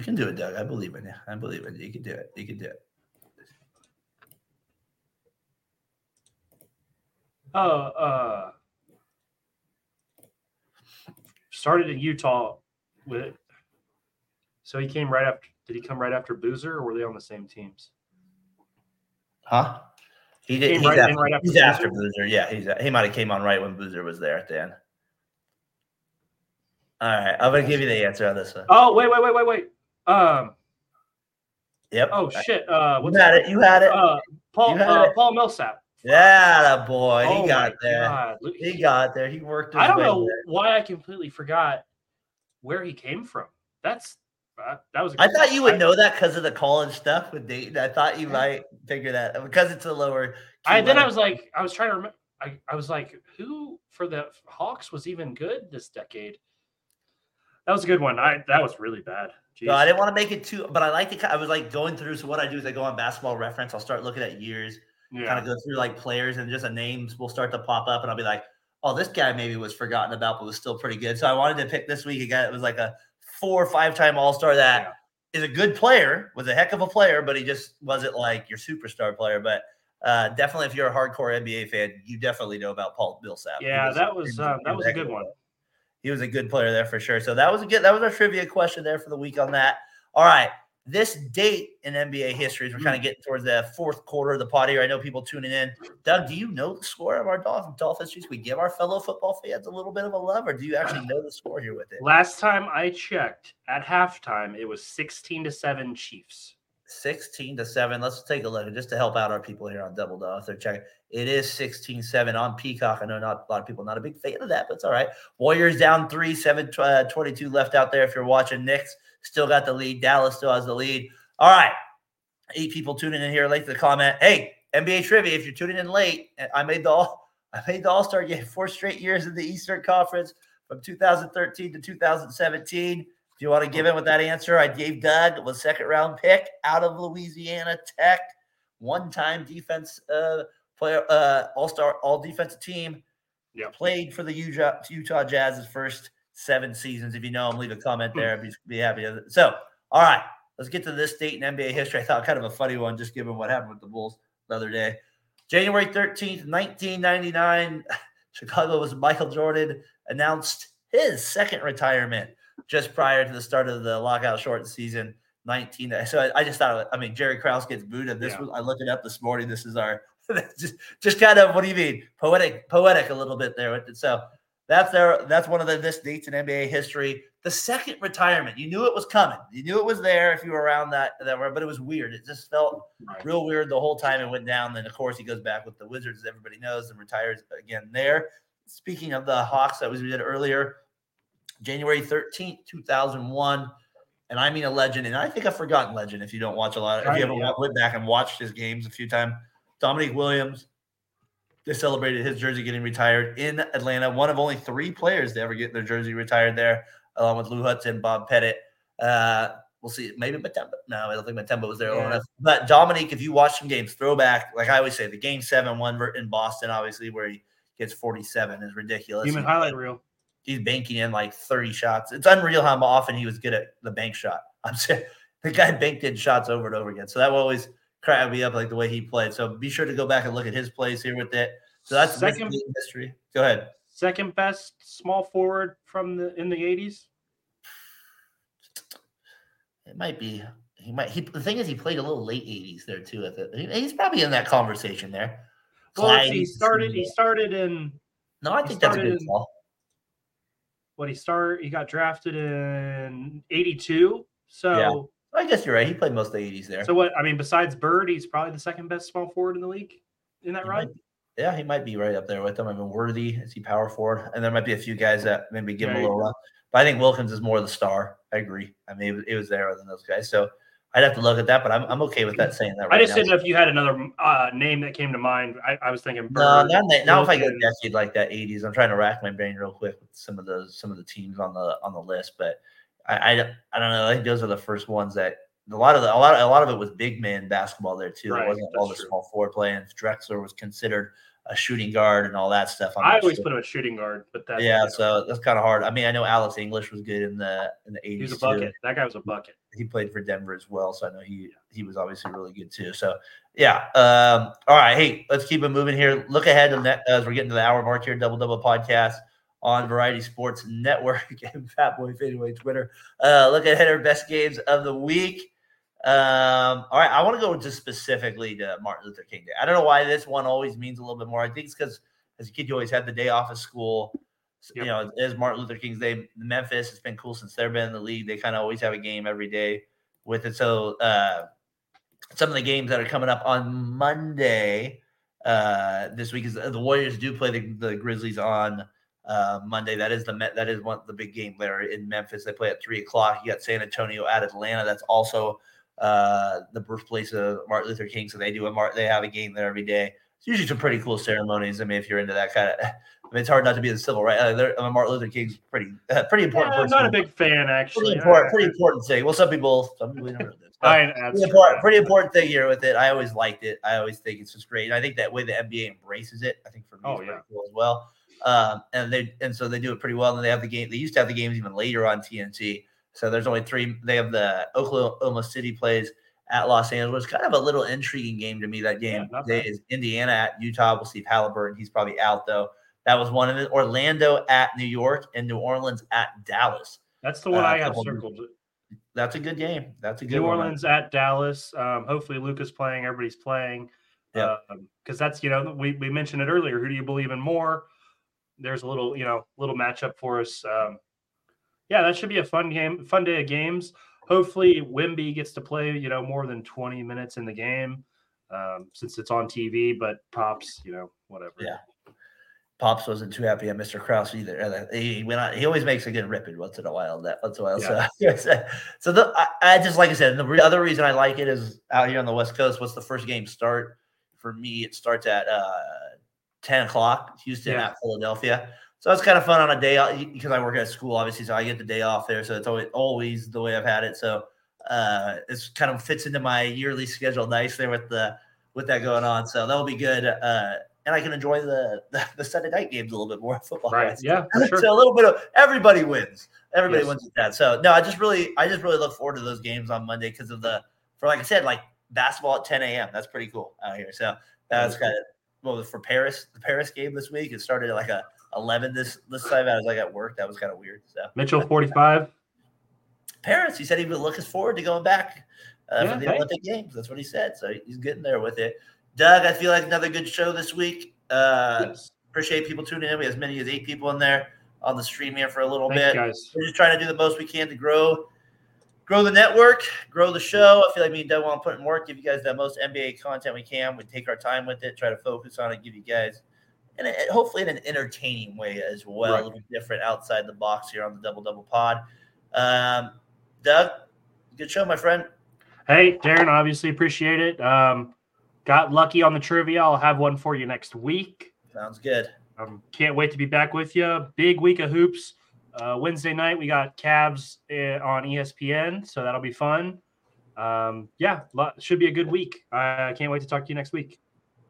You can do it, Doug. I believe in you. I believe in you. You can do it. You can do it. Uh, uh, started in Utah with. So he came right after. Did he come right after Boozer, or were they on the same teams? Huh? He did. Came He's, right after, right after he's after Boozer? Boozer. Yeah, he's he might have came on right when Boozer was there at the end. All right, I'm gonna give you the answer on this one. Oh wait, wait, wait, wait, wait. Um. Yep. Oh shit. Uh. you What's had it. You had it. Uh. Paul. Had Uh, it. Paul Millsap. yeah, that boy. oh he got there. God. He got there. He worked. His I don't know there. why I completely forgot where he came from. That's uh, that was. a I thought you would know that because of the college stuff with Dayton. I thought you might figure that because it's a lower. I then I was like, I was trying to remember. I, I was like, who for the Hawks was even good this decade? That was a good one. I that was really bad. Jeez. No, I didn't want to make it too, but I like to. I was like going through. So what I do is I go on Basketball Reference. I'll start looking at years. yeah. kind of go through like players and just the names will start to pop up and I'll be like, oh, this guy maybe was forgotten about, but was still pretty good. So I wanted to pick this week a guy that was like a four or five time All Star that is a good player, was a heck of a player, but he just wasn't like your superstar player. But uh, definitely, if you're a hardcore NBA fan, you definitely know about Paul Millsap. Yeah, that was um, that was a good one. He was a good player there for sure. So that was a good. That was our trivia question there for the week on that. All right. This date in NBA history, as we're kind of getting towards the fourth quarter of the pot here. I know people tuning in. Doug, do you know the score of our Dolphin Dolphins? We give our fellow football fans a little bit of a love, or do you actually know the score here with it? Last time I checked, at halftime, it was sixteen to seven Chiefs. 16 to 7. Let's take a look just to help out our people here on Double if they're checking. It is 16 7 on Peacock. I know not a lot of people not a big fan of that, but it's all right. Warriors down 3, 7 uh, 22 left out there if you're watching. Knicks still got the lead. Dallas still has the lead. All right. Eight people tuning in here late to the comment. Hey, NBA trivia, if you're tuning in late, I made the all [LAUGHS] I made the All-Star game four straight years in the Eastern Conference from 2013 to 2017. If you want to give in with that answer, I gave Doug was second round pick out of Louisiana Tech, one time defense uh, player, uh, all star, all defensive team. Yeah. Played for the Utah, Utah Jazz's first seven seasons. If you know him, leave a comment there. I'd be, be happy. So, all right, let's get to this date in NBA history. I thought kind of a funny one, just given what happened with the Bulls the other day. January 13th, 1999, [LAUGHS] Chicago was Michael Jordan announced his second retirement just prior to the start of the lockout short season 19 so I, I just thought i mean jerry krause gets booted. This Yeah. was i looked it up this morning. This is our [LAUGHS] just just kind of what do you mean? Poetic poetic a little bit there so that's their that's one of the this dates in nba history. The second retirement you knew it was coming. You knew it was there if you were around that that were, but it was weird. It just felt real weird the whole time it went down. Then, of course, he goes back with the Wizards, as everybody knows, and retires again there. Speaking of the Hawks, that was we did earlier, January 13th, 2001. And I mean a legend, and I think I've forgotten legend if you don't watch a lot. Of, If you ever yeah. went back and watched his games a few times, Dominique Wilkins, they celebrated his jersey getting retired in Atlanta. One of only three players to ever get their jersey retired there, along with Lou Hudson, Bob Pettit. Uh, we'll see. Maybe Mutombo. No, I don't think Mutombo was there long Yeah. enough. But Dominique, if you watch some games, throwback, like I always say, the game seven one in Boston, obviously, where he gets 47 is ridiculous. Human highlight reel. He's banking in like 30 shots. It's unreal how often he was good at the bank shot. [LAUGHS] I'm saying the guy banked in shots over and over again. So that will always cracked me up like the way he played. So be sure to go back and look at his plays here with it. So that's Second- history. Go ahead. Second best small forward from the in the 80s. It might be. He might. He, the thing is, he played a little late '80s there too. At the, he- he's probably in that conversation there. Well, he started. He started in No, I think that's a good in- call. What he start. He got drafted in '82. So, Yeah. I guess you're right. He played most of the '80s there. so what? I mean, besides Bird, he's probably the second best small forward in the league. In that He right? might yeah, he might be right up there with them. I mean, Worthy is he power forward, and there might be a few guys that maybe give him a little run. But I think Wilkins is more of the star. I agree. I mean, it was, it was there than those guys. So I'd have to look at that, but I'm, I'm okay with that saying that. Right I just now. didn't know if you had another uh, name that came to mind. I, I was thinking Bird. No, not, not if I get a decade like that '80s. I'm trying to rack my brain real quick with some of those some of the teams on the on the list, but I I, don't- I don't know. I think those are the first ones that a lot of the, a lot a lot of it was big man basketball there too. Right, it wasn't all the true. small forward play, and Drexler was considered a shooting guard and all that stuff. I always sure. put him at shooting guard, but that yeah, you know, so that's kind of hard. I mean, I know Alex English was good in the in the he '80s was a too. bucket. That guy was a bucket. He played for Denver as well, so I know he he was obviously really good too. So yeah, um, all right. Hey, let's keep it moving here. Look ahead net, as we're getting to the hour mark here. Double Double Podcast on Variety Sports Network [LAUGHS] and Fat Boy Fadeaway Twitter. Uh, look ahead at our best games of the week. Um, all right, I want to go just specifically to Martin Luther King Day. I don't know why this one always means a little bit more. I think it's because as a kid you always had the day off of school. So, You know, it is Martin Luther King's Day. Memphis, it's been cool since they've been in the league. They kind of always have a game every day with it. So uh, some of the games that are coming up on Monday uh, this week is the Warriors do play the, the Grizzlies on uh, Monday. That is the that is one the big game there in Memphis. They play at three o'clock. You got San Antonio at Atlanta. That's also uh, the birthplace of Martin Luther King. So they do a Mar- they have a game there every day. It's usually some pretty cool ceremonies. I mean, if you're into that kind of, [LAUGHS] I mean, it's hard not to be the civil right. Uh, I mean, Martin Luther King's pretty uh, [LAUGHS] pretty important. Yeah, I'm not a big fan, actually. pretty important, pretty important thing. Well, some people, some people don't know this. [LAUGHS] I, pretty true. important, pretty important thing here with it. I always liked it. I always think it's just great. And I think that way the NBA embraces it, I think for me, Oh, pretty yeah. cool as well. Um, and they and so they do it pretty well. And they have the game. They used to have the games even later on TNT. So there's only three. They have the Oklahoma City plays at Los Angeles. Kind of a little intriguing game to me. That game Yeah, is Indiana at Utah. We'll see if Halliburton. He's probably out though. That was one of it. Orlando at New York and New Orleans at Dallas. That's the one Uh, I have circled. That's a good game. That's a good New one. Orleans at Dallas. Um, hopefully, Luka's playing. Everybody's playing. Yeah. Because that's you know we we mentioned it earlier. Who do you believe in more? There's a little you know little matchup for us. Um, yeah, that should be a fun game, fun day of games. Hopefully, Wemby gets to play you know more than 20 minutes in the game um, since it's on TV. But pops, you know whatever. Yeah. Pops wasn't too happy at Mr. Krause either. Uh, He went on, he always makes a good ripping once in a while. That once in a while. [LAUGHS] So, so the, I, I just like I said, the re- other reason I like it is out here on the West Coast. What's the first game start for me? It starts at uh, ten o'clock. Houston Yeah. at Philadelphia. So it's kind of fun on a day off because I work at school, obviously. So I get the day off there. So it's always always the way I've had it. So uh, it's kind of fits into my yearly schedule nice there with the with that going on. So that'll be good. Uh, and I can enjoy the, [LAUGHS] the the Sunday night games a little bit more [LAUGHS] football. Right. Yeah. [LAUGHS] Sure. So a little bit of everybody wins. Everybody Yes. wins with that. So no, I just really, I just really look forward to those games on Monday because of the, for like I said, like basketball at 10 a.m. That's pretty cool out here. So that's kind of well for Paris, the Paris game this week. It started at like a 11 this this time. I was like at work. That was kind of weird. So Mitchell 45. Paris, he said he was looking forward to going back uh, Yeah, for the hey. Olympic Games. That's what he said. So he's getting there with it. Doug, I feel like another good show this week. Uh, yes. appreciate people tuning in. We have as many as eight people in there on the stream here for a little Thanks, bit. guys. We're just trying to do the most we can to grow, grow the network, grow the show. I feel like me and Doug want to put in work, give you guys the most NBA content we can. We take our time with it, try to focus on it, give you guys, and it, hopefully in an entertaining way as well, Right. a little different outside the box here on the Double Double Pod. Um, Doug, good show, my friend. Hey, Daren, obviously appreciate it. Um, got lucky on the trivia. I'll have one for you next week. Sounds good. Um, can't wait to be back with you. Big week of hoops. Uh, Wednesday night we got Cavs uh, on ESPN, so that'll be fun. Um, yeah, should be a good week. I can't wait to talk to you next week.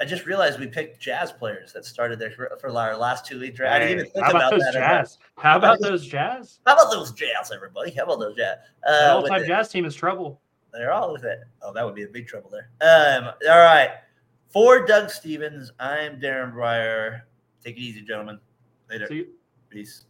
I just realized we picked jazz players that started their for our last two league draft. Hey, I didn't even think how about, about those. Jazz? How about those jazz? How about those jazz, everybody? How about those jazz? Uh, all time jazz team is trouble. They're all with it. Oh, that would be a big trouble there. Um, all right. For Doug Stevens, I'm Daren Breyer. Take it easy, gentlemen. Later. See you. Peace.